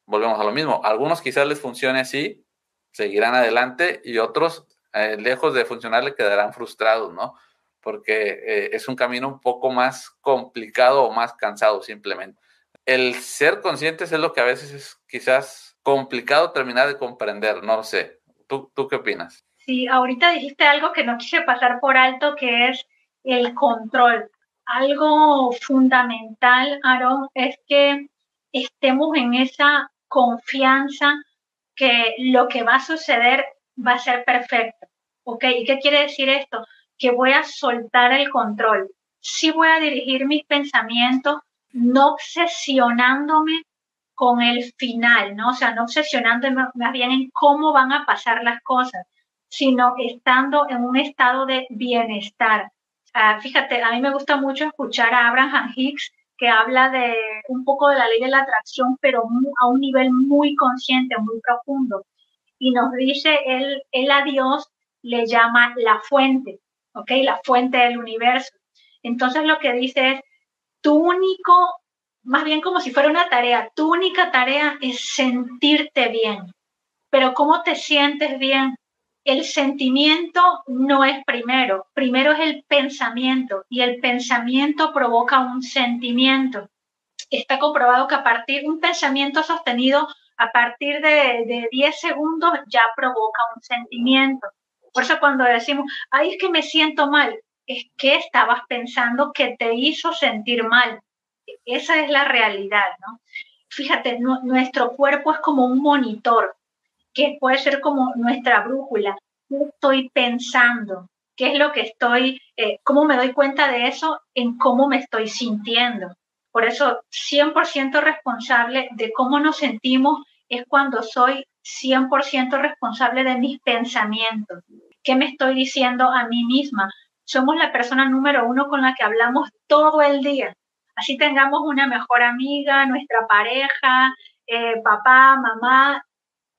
volvemos a lo mismo. algunos quizás les funcione así, seguirán adelante y otros, eh, lejos de funcionar, le quedarán frustrados, ¿no? Porque eh, es un camino un poco más complicado o más cansado simplemente. El ser conscientes es lo que a veces es quizás complicado terminar de comprender, no lo sé. ¿Tú, tú qué opinas? Sí, ahorita dijiste algo que no quise pasar por alto, que es el control. Algo fundamental, Aaron, es que estemos en esa confianza que lo que va a suceder va a ser perfecto. ¿Ok? ¿Y qué quiere decir esto? Que voy a soltar el control. Sí voy a dirigir mis pensamientos no obsesionándome con el final, ¿no? O sea, no obsesionándome más bien en cómo van a pasar las cosas, sino estando en un estado de bienestar. Ah, fíjate, a mí me gusta mucho escuchar a Abraham Hicks que habla de un poco de la ley de la atracción, pero a un nivel muy consciente, muy profundo. Y nos dice, él, él a Dios le llama la fuente, ¿ok? La fuente del universo. Entonces lo que dice es, tu único, más bien como si fuera una tarea, tu única tarea es sentirte bien. Pero ¿cómo te sientes bien? El sentimiento no es primero, primero es el pensamiento y el pensamiento provoca un sentimiento. Está comprobado que a partir de un pensamiento sostenido, a partir de, de 10 segundos ya provoca un sentimiento. Por eso cuando decimos, ay, es que me siento mal, es que estabas pensando que te hizo sentir mal. Esa es la realidad, ¿no? Fíjate, nuestro cuerpo es como un monitor, que puede ser como nuestra brújula. ¿Qué estoy pensando? ¿Qué es lo que estoy, eh, cómo me doy cuenta de eso? En cómo me estoy sintiendo. Por eso, 100% responsable de cómo nos sentimos es cuando soy 100% responsable de mis pensamientos. ¿Qué me estoy diciendo a mí misma? somos la persona número uno con la que hablamos todo el día. Así tengamos una mejor amiga, nuestra pareja, eh, papá, mamá,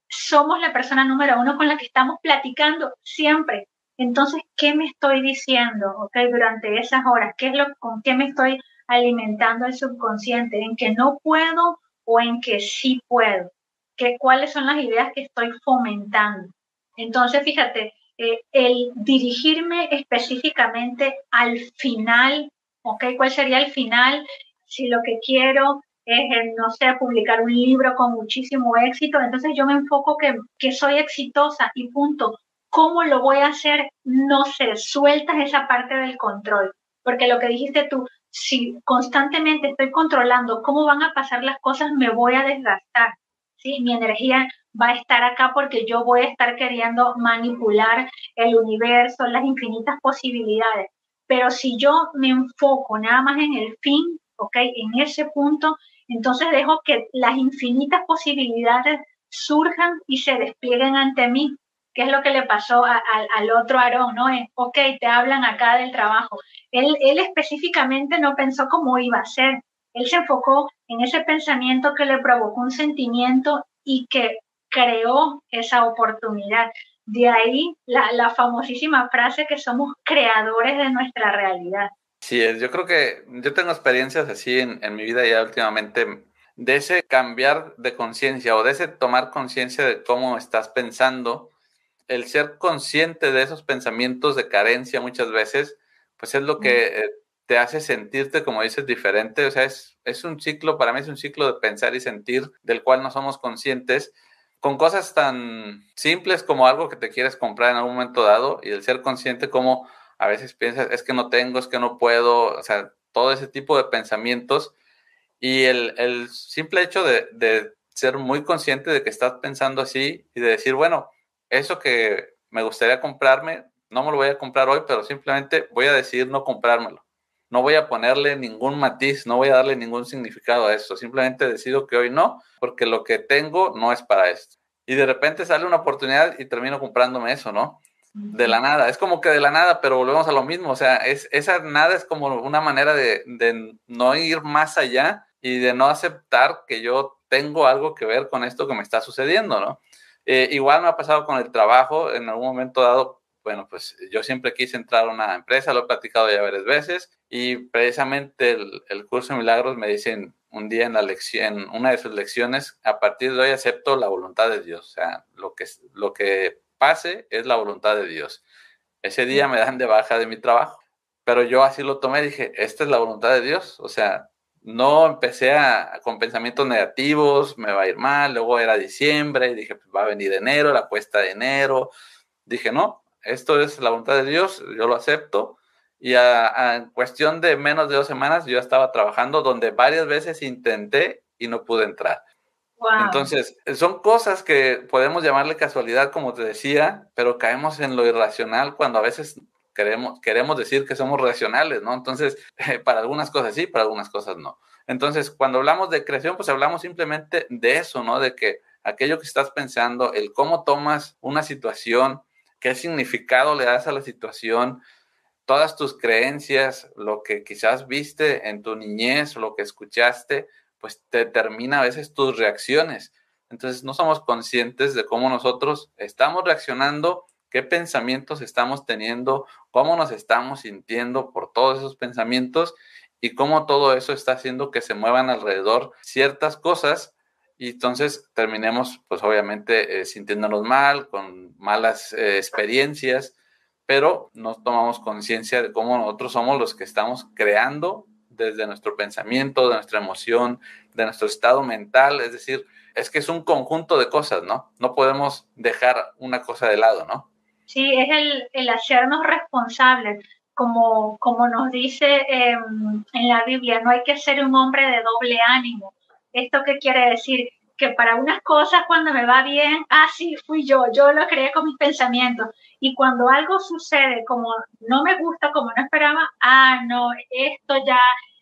somos la persona número uno con la que estamos platicando siempre. Entonces, ¿qué me estoy diciendo okay, durante esas horas? ¿Qué es lo, ¿Con qué me estoy alimentando el subconsciente? ¿En que no puedo o en que sí puedo? ¿Qué, ¿Cuáles son las ideas que estoy fomentando? Entonces, fíjate, eh, el dirigirme específicamente al final, ¿ok? ¿Cuál sería el final? Si lo que quiero eh, no sé, publicar un libro con muchísimo éxito, entonces yo me enfoco que, que soy exitosa y punto. ¿Cómo lo voy a hacer? No sé, sueltas esa parte del control, porque lo que dijiste tú, si constantemente estoy controlando cómo van a pasar las cosas, me voy a desgastar. ¿sí? Mi energía va a estar acá porque yo voy a estar queriendo manipular el universo, las infinitas posibilidades. Pero si yo me enfoco nada más en el fin, ¿ok? En ese punto, entonces dejo que las infinitas posibilidades surjan y se desplieguen ante mí. ¿Qué es lo que le pasó al otro Aarón? ¿no? Es, ok, te hablan acá del trabajo. Él, él específicamente no pensó cómo iba a ser. Él se enfocó en ese pensamiento que le provocó un sentimiento y que creó esa oportunidad. De ahí la, famosísima frase que somos creadores de nuestra realidad. Sí, yo creo que yo tengo experiencias así en, en mi vida ya últimamente de ese cambiar de conciencia o de ese tomar conciencia de cómo estás pensando, el ser consciente de esos pensamientos de carencia muchas veces, pues es lo que eh, te hace sentirte, como dices, diferente. O sea, es, es un ciclo, para mí es un ciclo de pensar y sentir del cual no somos conscientes con cosas tan simples como algo que te quieres comprar en algún momento dado y el ser consciente como a veces piensas, es que no tengo, es que no puedo, o sea, todo ese tipo de pensamientos y el, simple hecho de, de, ser muy consciente de que estás pensando así y de decir, bueno, eso que me gustaría comprarme, no me lo voy a comprar hoy, pero simplemente voy a decidir no comprármelo. No voy a ponerle ningún matiz, no voy a darle ningún significado a esto. Simplemente decido que hoy no, porque lo que tengo no es para esto. Y de repente sale una oportunidad y termino comprándome eso, ¿no? De la nada. Es como que de la nada, pero volvemos a lo mismo. O sea, es, esa nada es como una manera de, no ir más allá y de no aceptar que yo tengo algo que ver con esto que me está sucediendo, ¿no? Eh, igual me ha pasado con el trabajo, en algún momento dado bueno, pues yo siempre quise entrar a una empresa, lo he platicado ya varias veces, y precisamente el, el curso de milagros me dicen un día en la lección, en una de sus lecciones, a partir de hoy acepto la voluntad de Dios, o sea, lo que, lo que pase es la voluntad de Dios. Ese día me dan de baja de mi trabajo, pero yo así lo tomé, dije, esta es la voluntad de Dios, o sea, no empecé a, con pensamientos negativos, me va a ir mal, luego era diciembre, dije, pues va a venir enero, la cuesta de enero, dije, no, esto es la voluntad de Dios, yo lo acepto. Y a, cuestión de menos de dos semanas yo estaba trabajando donde varias veces intenté y no pude entrar. Entonces, son cosas que podemos llamarle casualidad, como te decía, pero caemos en lo irracional cuando a veces queremos, queremos decir que somos racionales, ¿no? Entonces, para algunas cosas sí, para algunas cosas no. Entonces, cuando hablamos de creación, pues hablamos simplemente de eso, ¿no? De que aquello que estás pensando, el cómo tomas una situación, qué significado le das a la situación, todas tus creencias, lo que quizás viste en tu niñez, lo que escuchaste, pues determina a veces tus reacciones. Entonces no somos conscientes de cómo nosotros estamos reaccionando, qué pensamientos estamos teniendo, cómo nos estamos sintiendo por todos esos pensamientos y cómo todo eso está haciendo que se muevan alrededor ciertas cosas y entonces terminemos pues obviamente eh, sintiéndonos mal, con malas eh, experiencias, pero no tomamos conciencia de cómo nosotros somos los que estamos creando desde nuestro pensamiento, de nuestra emoción, de nuestro estado mental, es decir, es que es un conjunto de cosas, ¿no? No podemos dejar una cosa de lado, ¿no? Sí, es el, el hacernos responsables como, como nos dice em, en la Biblia, no hay que ser un hombre de doble ánimo. ¿Esto qué quiere decir? Que para unas cosas cuando me va bien, ah, sí, fui yo, yo lo creé con mis pensamientos. Y cuando algo sucede como no me gusta, como no esperaba, ah, no, esto ya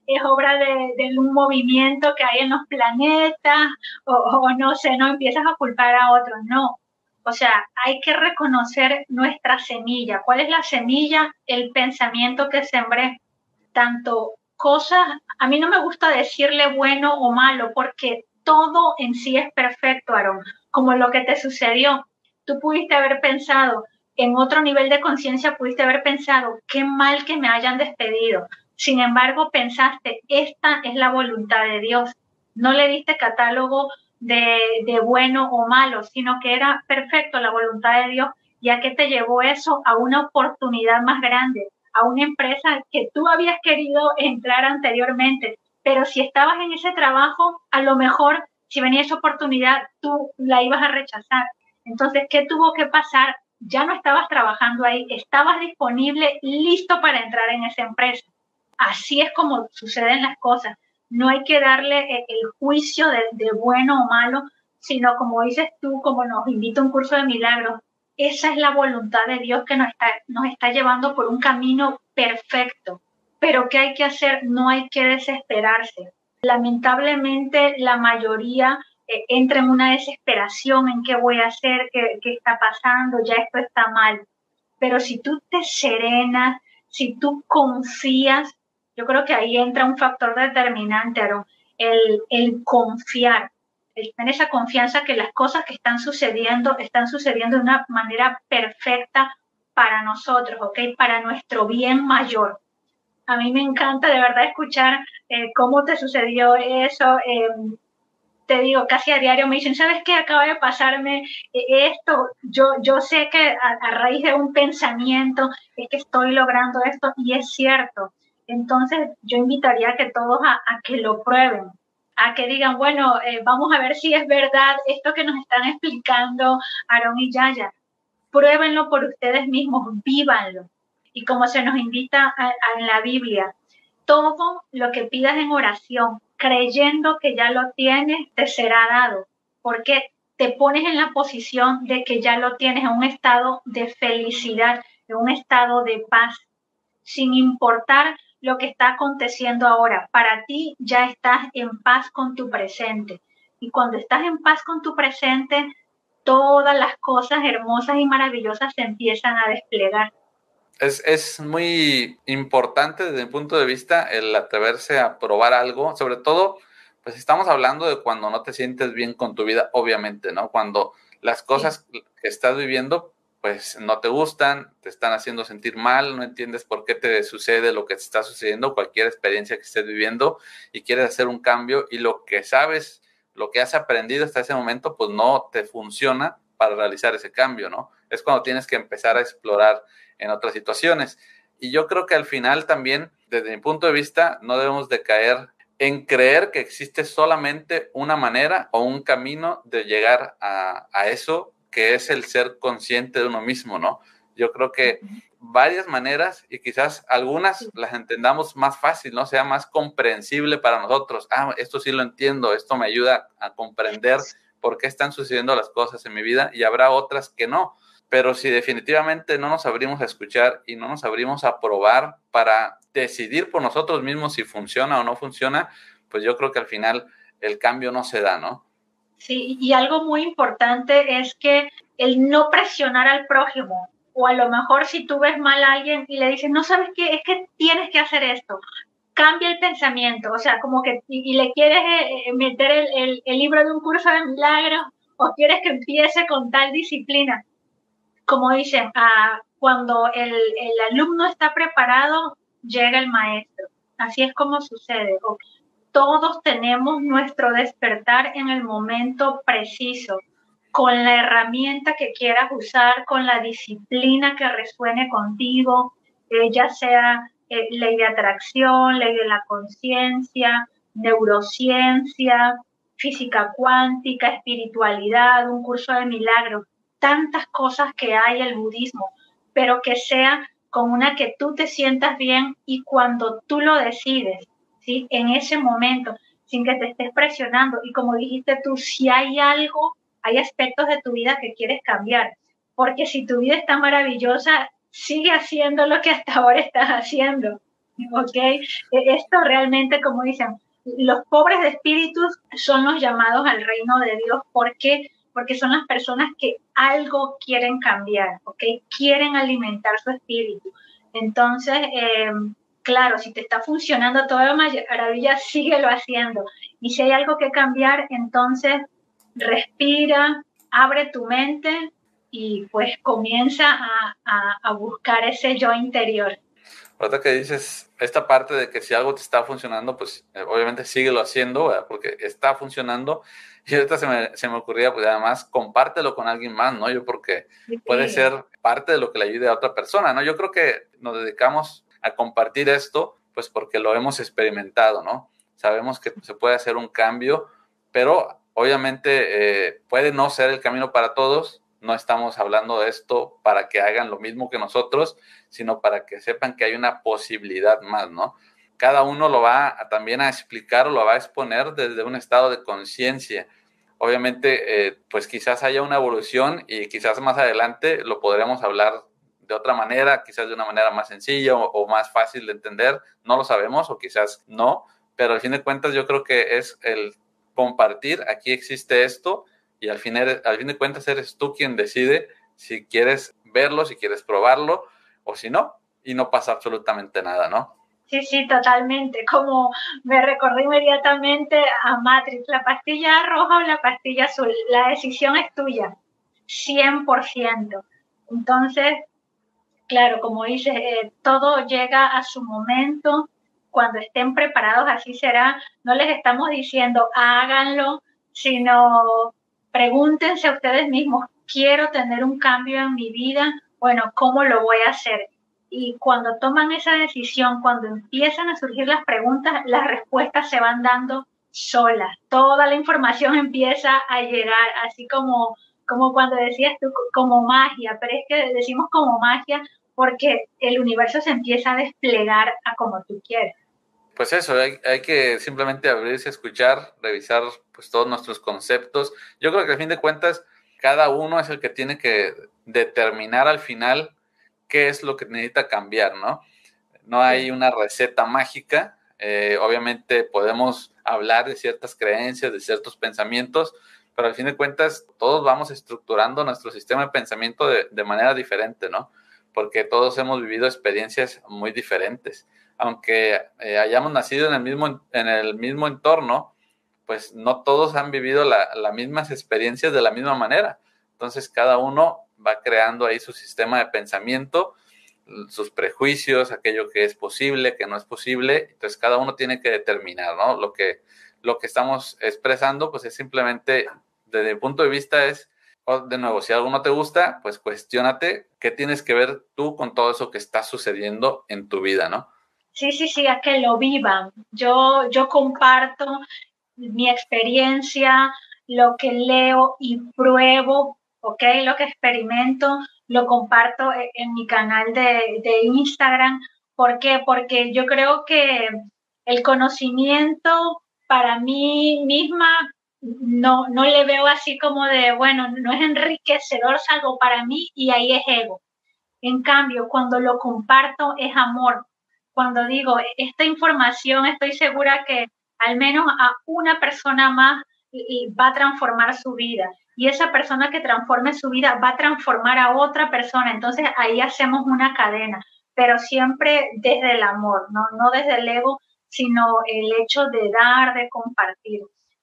es obra de, un movimiento que hay en los planetas, o, o no sé, no empiezas a culpar a otros. No, o sea, hay que reconocer nuestra semilla. ¿Cuál es la semilla? El pensamiento que sembré. Tanto cosas, a mí no me gusta decirle bueno o malo, porque todo en sí es perfecto, Aaron. Como lo que te sucedió. Tú pudiste haber pensado, en otro nivel de conciencia pudiste haber pensado, qué mal que me hayan despedido. Sin embargo, pensaste, esta es la voluntad de Dios. No le diste catálogo de, bueno o malo, sino que era perfecto la voluntad de Dios, ya que te llevó eso a una oportunidad más grande, a una empresa que tú habías querido entrar anteriormente, pero si estabas en ese trabajo, a lo mejor si venía esa oportunidad, tú la ibas a rechazar. Entonces, ¿qué tuvo que pasar? Ya no estabas trabajando ahí, estabas disponible, listo para entrar en esa empresa. Así es como suceden las cosas no hay que darle eh, el, juicio de, bueno o malo, sino como dices tú, como nos invita un curso de milagros, esa es la voluntad de Dios que nos está, nos está llevando por un camino perfecto. Pero ¿qué hay que hacer? No hay que desesperarse. Lamentablemente la mayoría eh, entra en una desesperación en qué voy a hacer, qué, qué está pasando, ya esto está mal. Pero si tú te serenas, si tú confías, yo creo que ahí entra un factor determinante, el, el confiar, el tener esa confianza que las cosas que están sucediendo están sucediendo de una manera perfecta para nosotros, ¿ok? Para nuestro bien mayor. A mí me encanta de verdad escuchar eh, cómo te sucedió eso. Em, te digo, casi a diario me dicen, ¿sabes qué? Acaba de pasarme eh, esto. Yo, yo sé que a, raíz de un pensamiento es que estoy logrando esto y es cierto. Entonces, yo invitaría a que todos a, que lo prueben, a que digan, bueno, eh, vamos a ver si es verdad esto que nos están explicando Aarón y Yaya. Pruébenlo por ustedes mismos, vívanlo. Y como se nos invita en la Biblia, todo lo que pidas en oración, creyendo que ya lo tienes, te será dado, porque te pones en la posición de que ya lo tienes en un estado de felicidad, en un estado de paz, sin importar lo que está aconteciendo ahora. Para ti ya estás en paz con tu presente. Y cuando estás en paz con tu presente, todas las cosas hermosas y maravillosas se empiezan a desplegar. Es, es, muy importante desde mi punto de vista el atreverse a probar algo, sobre todo, pues estamos hablando de cuando no te sientes bien con tu vida, obviamente, ¿no? Cuando las cosas que estás viviendo pues no te gustan, te están haciendo sentir mal, no entiendes por qué te sucede lo que te está sucediendo, cualquier experiencia que estés viviendo y quieres hacer un cambio y lo que sabes, lo que has aprendido hasta ese momento, pues no te funciona para realizar ese cambio, ¿no? Es cuando tienes que empezar a explorar en otras situaciones. Y yo creo que al final también, desde mi punto de vista, no debemos de caer en creer que existe solamente una manera o un camino de llegar a, a eso que es el ser consciente de uno mismo, ¿no? Yo creo que varias maneras y quizás algunas las entendamos más fácil, ¿no? Sea más comprensible para nosotros. Ah, esto sí lo entiendo, esto me ayuda a comprender por qué están sucediendo las cosas en mi vida y habrá otras que no. Pero si definitivamente no nos abrimos a escuchar y no nos abrimos a probar para decidir por nosotros mismos si funciona o no funciona, pues yo creo que al final el cambio no se da, ¿no? Sí, y algo muy importante es que el no presionar al prójimo, o a lo mejor si tú ves mal a alguien y le dices, no sabes qué, es que tienes que hacer esto, cambia el pensamiento, o sea, como que y, le quieres eh, eh, meter el, el, libro de un curso de milagros o quieres que empiece con tal disciplina. Como dicen, ah, cuando el, el, alumno está preparado, llega el maestro. Así es como sucede. Todos tenemos nuestro despertar en el momento preciso con la herramienta que quieras usar, con la disciplina que resuene contigo, eh, ya sea eh, ley de atracción, ley de la conciencia, neurociencia, física cuántica, espiritualidad, un curso de milagros, tantas cosas que hay el budismo, pero que sea con una que tú te sientas bien y cuando tú lo decides, ¿sí? En ese momento, sin que te estés presionando. Y como dijiste tú, si hay algo hay aspectos de tu vida que quieres cambiar. Porque si tu vida está maravillosa, sigue haciendo lo que hasta ahora estás haciendo. ¿Ok? E, esto realmente, como dicen, los pobres de espíritus son los llamados al reino de Dios. ¿Por qué? Porque son las personas que algo quieren cambiar, ¿ok? Quieren alimentar su espíritu. Entonces, eh, claro, si te está funcionando toda la maravilla, síguelo haciendo. Y si hay algo que cambiar, entonces respira, abre tu mente y pues comienza a, buscar ese yo interior. Ahorita que dices esta parte de que si algo te está funcionando, pues eh, obviamente síguelo haciendo, porque está funcionando. Y ahorita se me, se me ocurría, pues además, compártelo con alguien más, ¿no? Yo porque puede ser parte de lo que le ayude a otra persona, ¿no? Yo creo que nos dedicamos a compartir esto, pues porque lo hemos experimentado, ¿no? Sabemos que se puede hacer un cambio, pero Obviamente eh, puede no ser el camino para todos, no estamos hablando de esto para que hagan lo mismo que nosotros, sino para que sepan que hay una posibilidad más, ¿no? Cada uno lo va también a explicar o lo va a exponer desde un estado de conciencia. Obviamente, eh, pues quizás haya una evolución y quizás más adelante lo podremos hablar de otra manera, quizás de una manera más sencilla o, o más fácil de entender, no lo sabemos o quizás no, pero al fin de cuentas yo creo que es el compartir, aquí existe esto y al fin, al fin de cuentas eres tú quien decide si quieres verlo, si quieres probarlo o si no, y no pasa absolutamente nada, ¿no? Sí, sí, totalmente. Como me recordé inmediatamente a Matrix, la pastilla roja o la pastilla azul, la decisión es tuya, 100%. Entonces, claro, como dices, eh, todo llega a su momento, cuando estén preparados así será. No les estamos diciendo háganlo, sino pregúntense a ustedes mismos, quiero tener un cambio en mi vida, bueno, ¿cómo lo voy a hacer? Y cuando toman esa decisión, cuando empiezan a surgir las preguntas, las respuestas se van dando solas. Toda la información empieza a llegar, así como, como cuando decías tú, como magia, pero es que decimos como magia porque el universo se empieza a desplegar a como tú quieres pues eso, hay, que simplemente abrirse a escuchar, revisar pues todos nuestros conceptos. Yo creo que al fin de cuentas, cada uno es el que tiene que determinar al final qué es lo que necesita cambiar, ¿no? No hay una receta mágica. Eh, obviamente podemos hablar de ciertas creencias, de ciertos pensamientos, pero al fin de cuentas todos vamos estructurando nuestro sistema de pensamiento de, de manera diferente, ¿no? Porque todos hemos vivido experiencias muy diferentes aunque eh, hayamos nacido en el, mismo, en el mismo entorno, pues no todos han vivido las mismas experiencias de la misma manera. Entonces cada uno va creando ahí su sistema de pensamiento, sus prejuicios, aquello que es posible, que no es posible. Entonces cada uno tiene que determinar, ¿no? Lo que, lo que estamos expresando, pues es simplemente, desde el punto de vista es, de nuevo, si algo no te gusta, pues cuestionate qué tienes que ver tú con todo eso que está sucediendo en tu vida, ¿no? Sí, sí, sí, a que lo vivan. Yo, yo comparto mi experiencia, lo que leo y pruebo, ¿ok? Lo que experimento, lo comparto e, en, mi canal de, de Instagram. ¿Por qué? Porque yo creo que el conocimiento para mí misma no, no le veo así como de, bueno, no es enriquecedor, salvo para mí y ahí es ego. En cambio, cuando lo comparto es amor. Cuando digo, esta información estoy segura que al menos a una persona más va a transformar su vida. Y esa persona que transforme su vida va a transformar a otra persona. Entonces ahí hacemos una cadena, pero siempre desde el amor, no, no desde el ego, sino el hecho de dar, de compartir.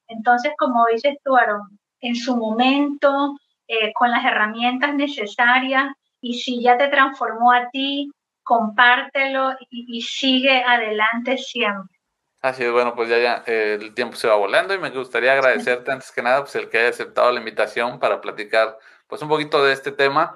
Entonces, como dices tú, Aaron, en su momento, eh, con las herramientas necesarias, y si ya te transformó a ti, compártelo y, sigue adelante siempre. Así es, bueno, pues ya, ya eh, el tiempo se va volando y me gustaría agradecerte antes que nada pues el que haya aceptado la invitación para platicar pues un poquito de este tema.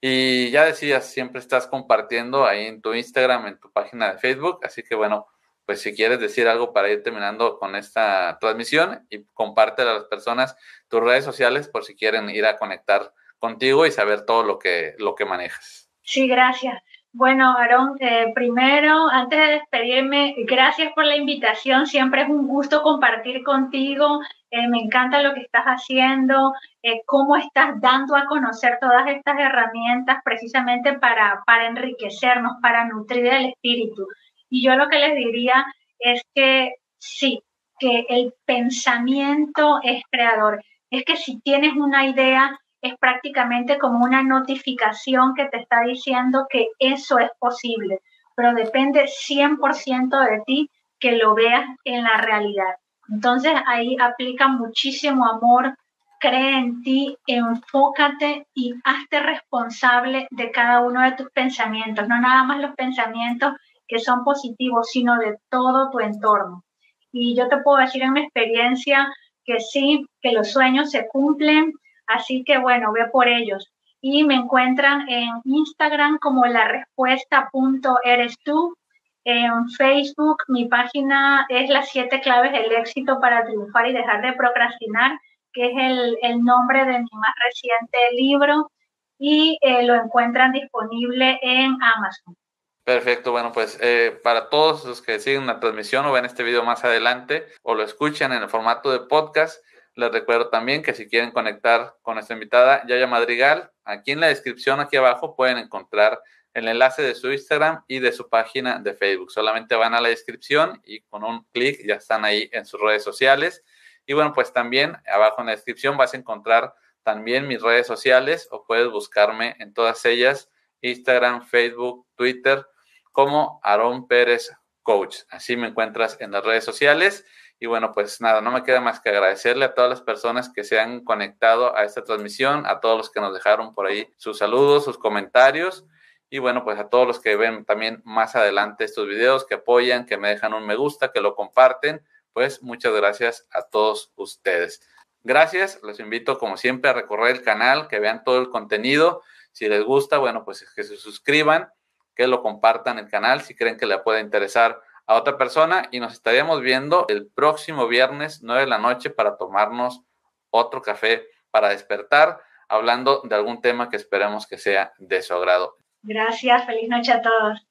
Y ya decías, siempre estás compartiendo ahí en tu Instagram, en tu página de Facebook, así que bueno, pues si quieres decir algo para ir terminando con esta transmisión y comparte a las personas tus redes sociales por si quieren ir a conectar contigo y saber todo lo que, lo que manejas. Sí, gracias. Bueno, Aarón, eh, primero, antes de despedirme, gracias por la invitación. Siempre es un gusto compartir contigo. Eh, me encanta lo que estás haciendo, eh, cómo estás dando a conocer todas estas herramientas precisamente para, para enriquecernos, para nutrir el espíritu. Y yo lo que les diría es que sí, que el pensamiento es creador. Es que si tienes una idea, es prácticamente como una notificación que te está diciendo que eso es posible, pero depende 100% de ti que lo veas en la realidad. Entonces ahí aplica muchísimo amor, cree en ti, enfócate y hazte responsable de cada uno de tus pensamientos, no nada más los pensamientos que son positivos, sino de todo tu entorno. Y yo te puedo decir en mi experiencia que sí, que los sueños se cumplen, así que bueno, ve por ellos. Y me encuentran en Instagram como la respuesta punto eres tú. En Facebook mi página es las siete claves del éxito para triunfar y dejar de procrastinar, que es el, el nombre de mi más reciente libro y eh, lo encuentran disponible en Amazon. Perfecto, bueno, pues eh, para todos los que siguen la transmisión o ven este video más adelante o lo escuchan en el formato de podcast, les recuerdo también que si quieren conectar con nuestra invitada Yaya Madrigal, aquí en la descripción, aquí abajo, pueden encontrar el enlace de su Instagram y de su página de Facebook. Solamente van a la descripción y con un clic ya están ahí en sus redes sociales. Y bueno, pues también abajo en la descripción vas a encontrar también mis redes sociales o puedes buscarme en todas ellas, Instagram, Facebook, Twitter como Aarón Pérez Coach. Así me encuentras en las redes sociales. Y bueno, pues nada, no me queda más que agradecerle a todas las personas que se han conectado a esta transmisión, a todos los que nos dejaron por ahí sus saludos, sus comentarios. Y bueno, pues a todos los que ven también más adelante estos videos, que apoyan, que me dejan un me gusta, que lo comparten, pues muchas gracias a todos ustedes. Gracias, los invito como siempre a recorrer el canal, que vean todo el contenido. Si les gusta, bueno, pues que se suscriban que lo compartan el canal si creen que le puede interesar a otra persona y nos estaríamos viendo el próximo viernes 9 de la noche para tomarnos otro café para despertar hablando de algún tema que esperemos que sea de su agrado. Gracias, feliz noche a todos.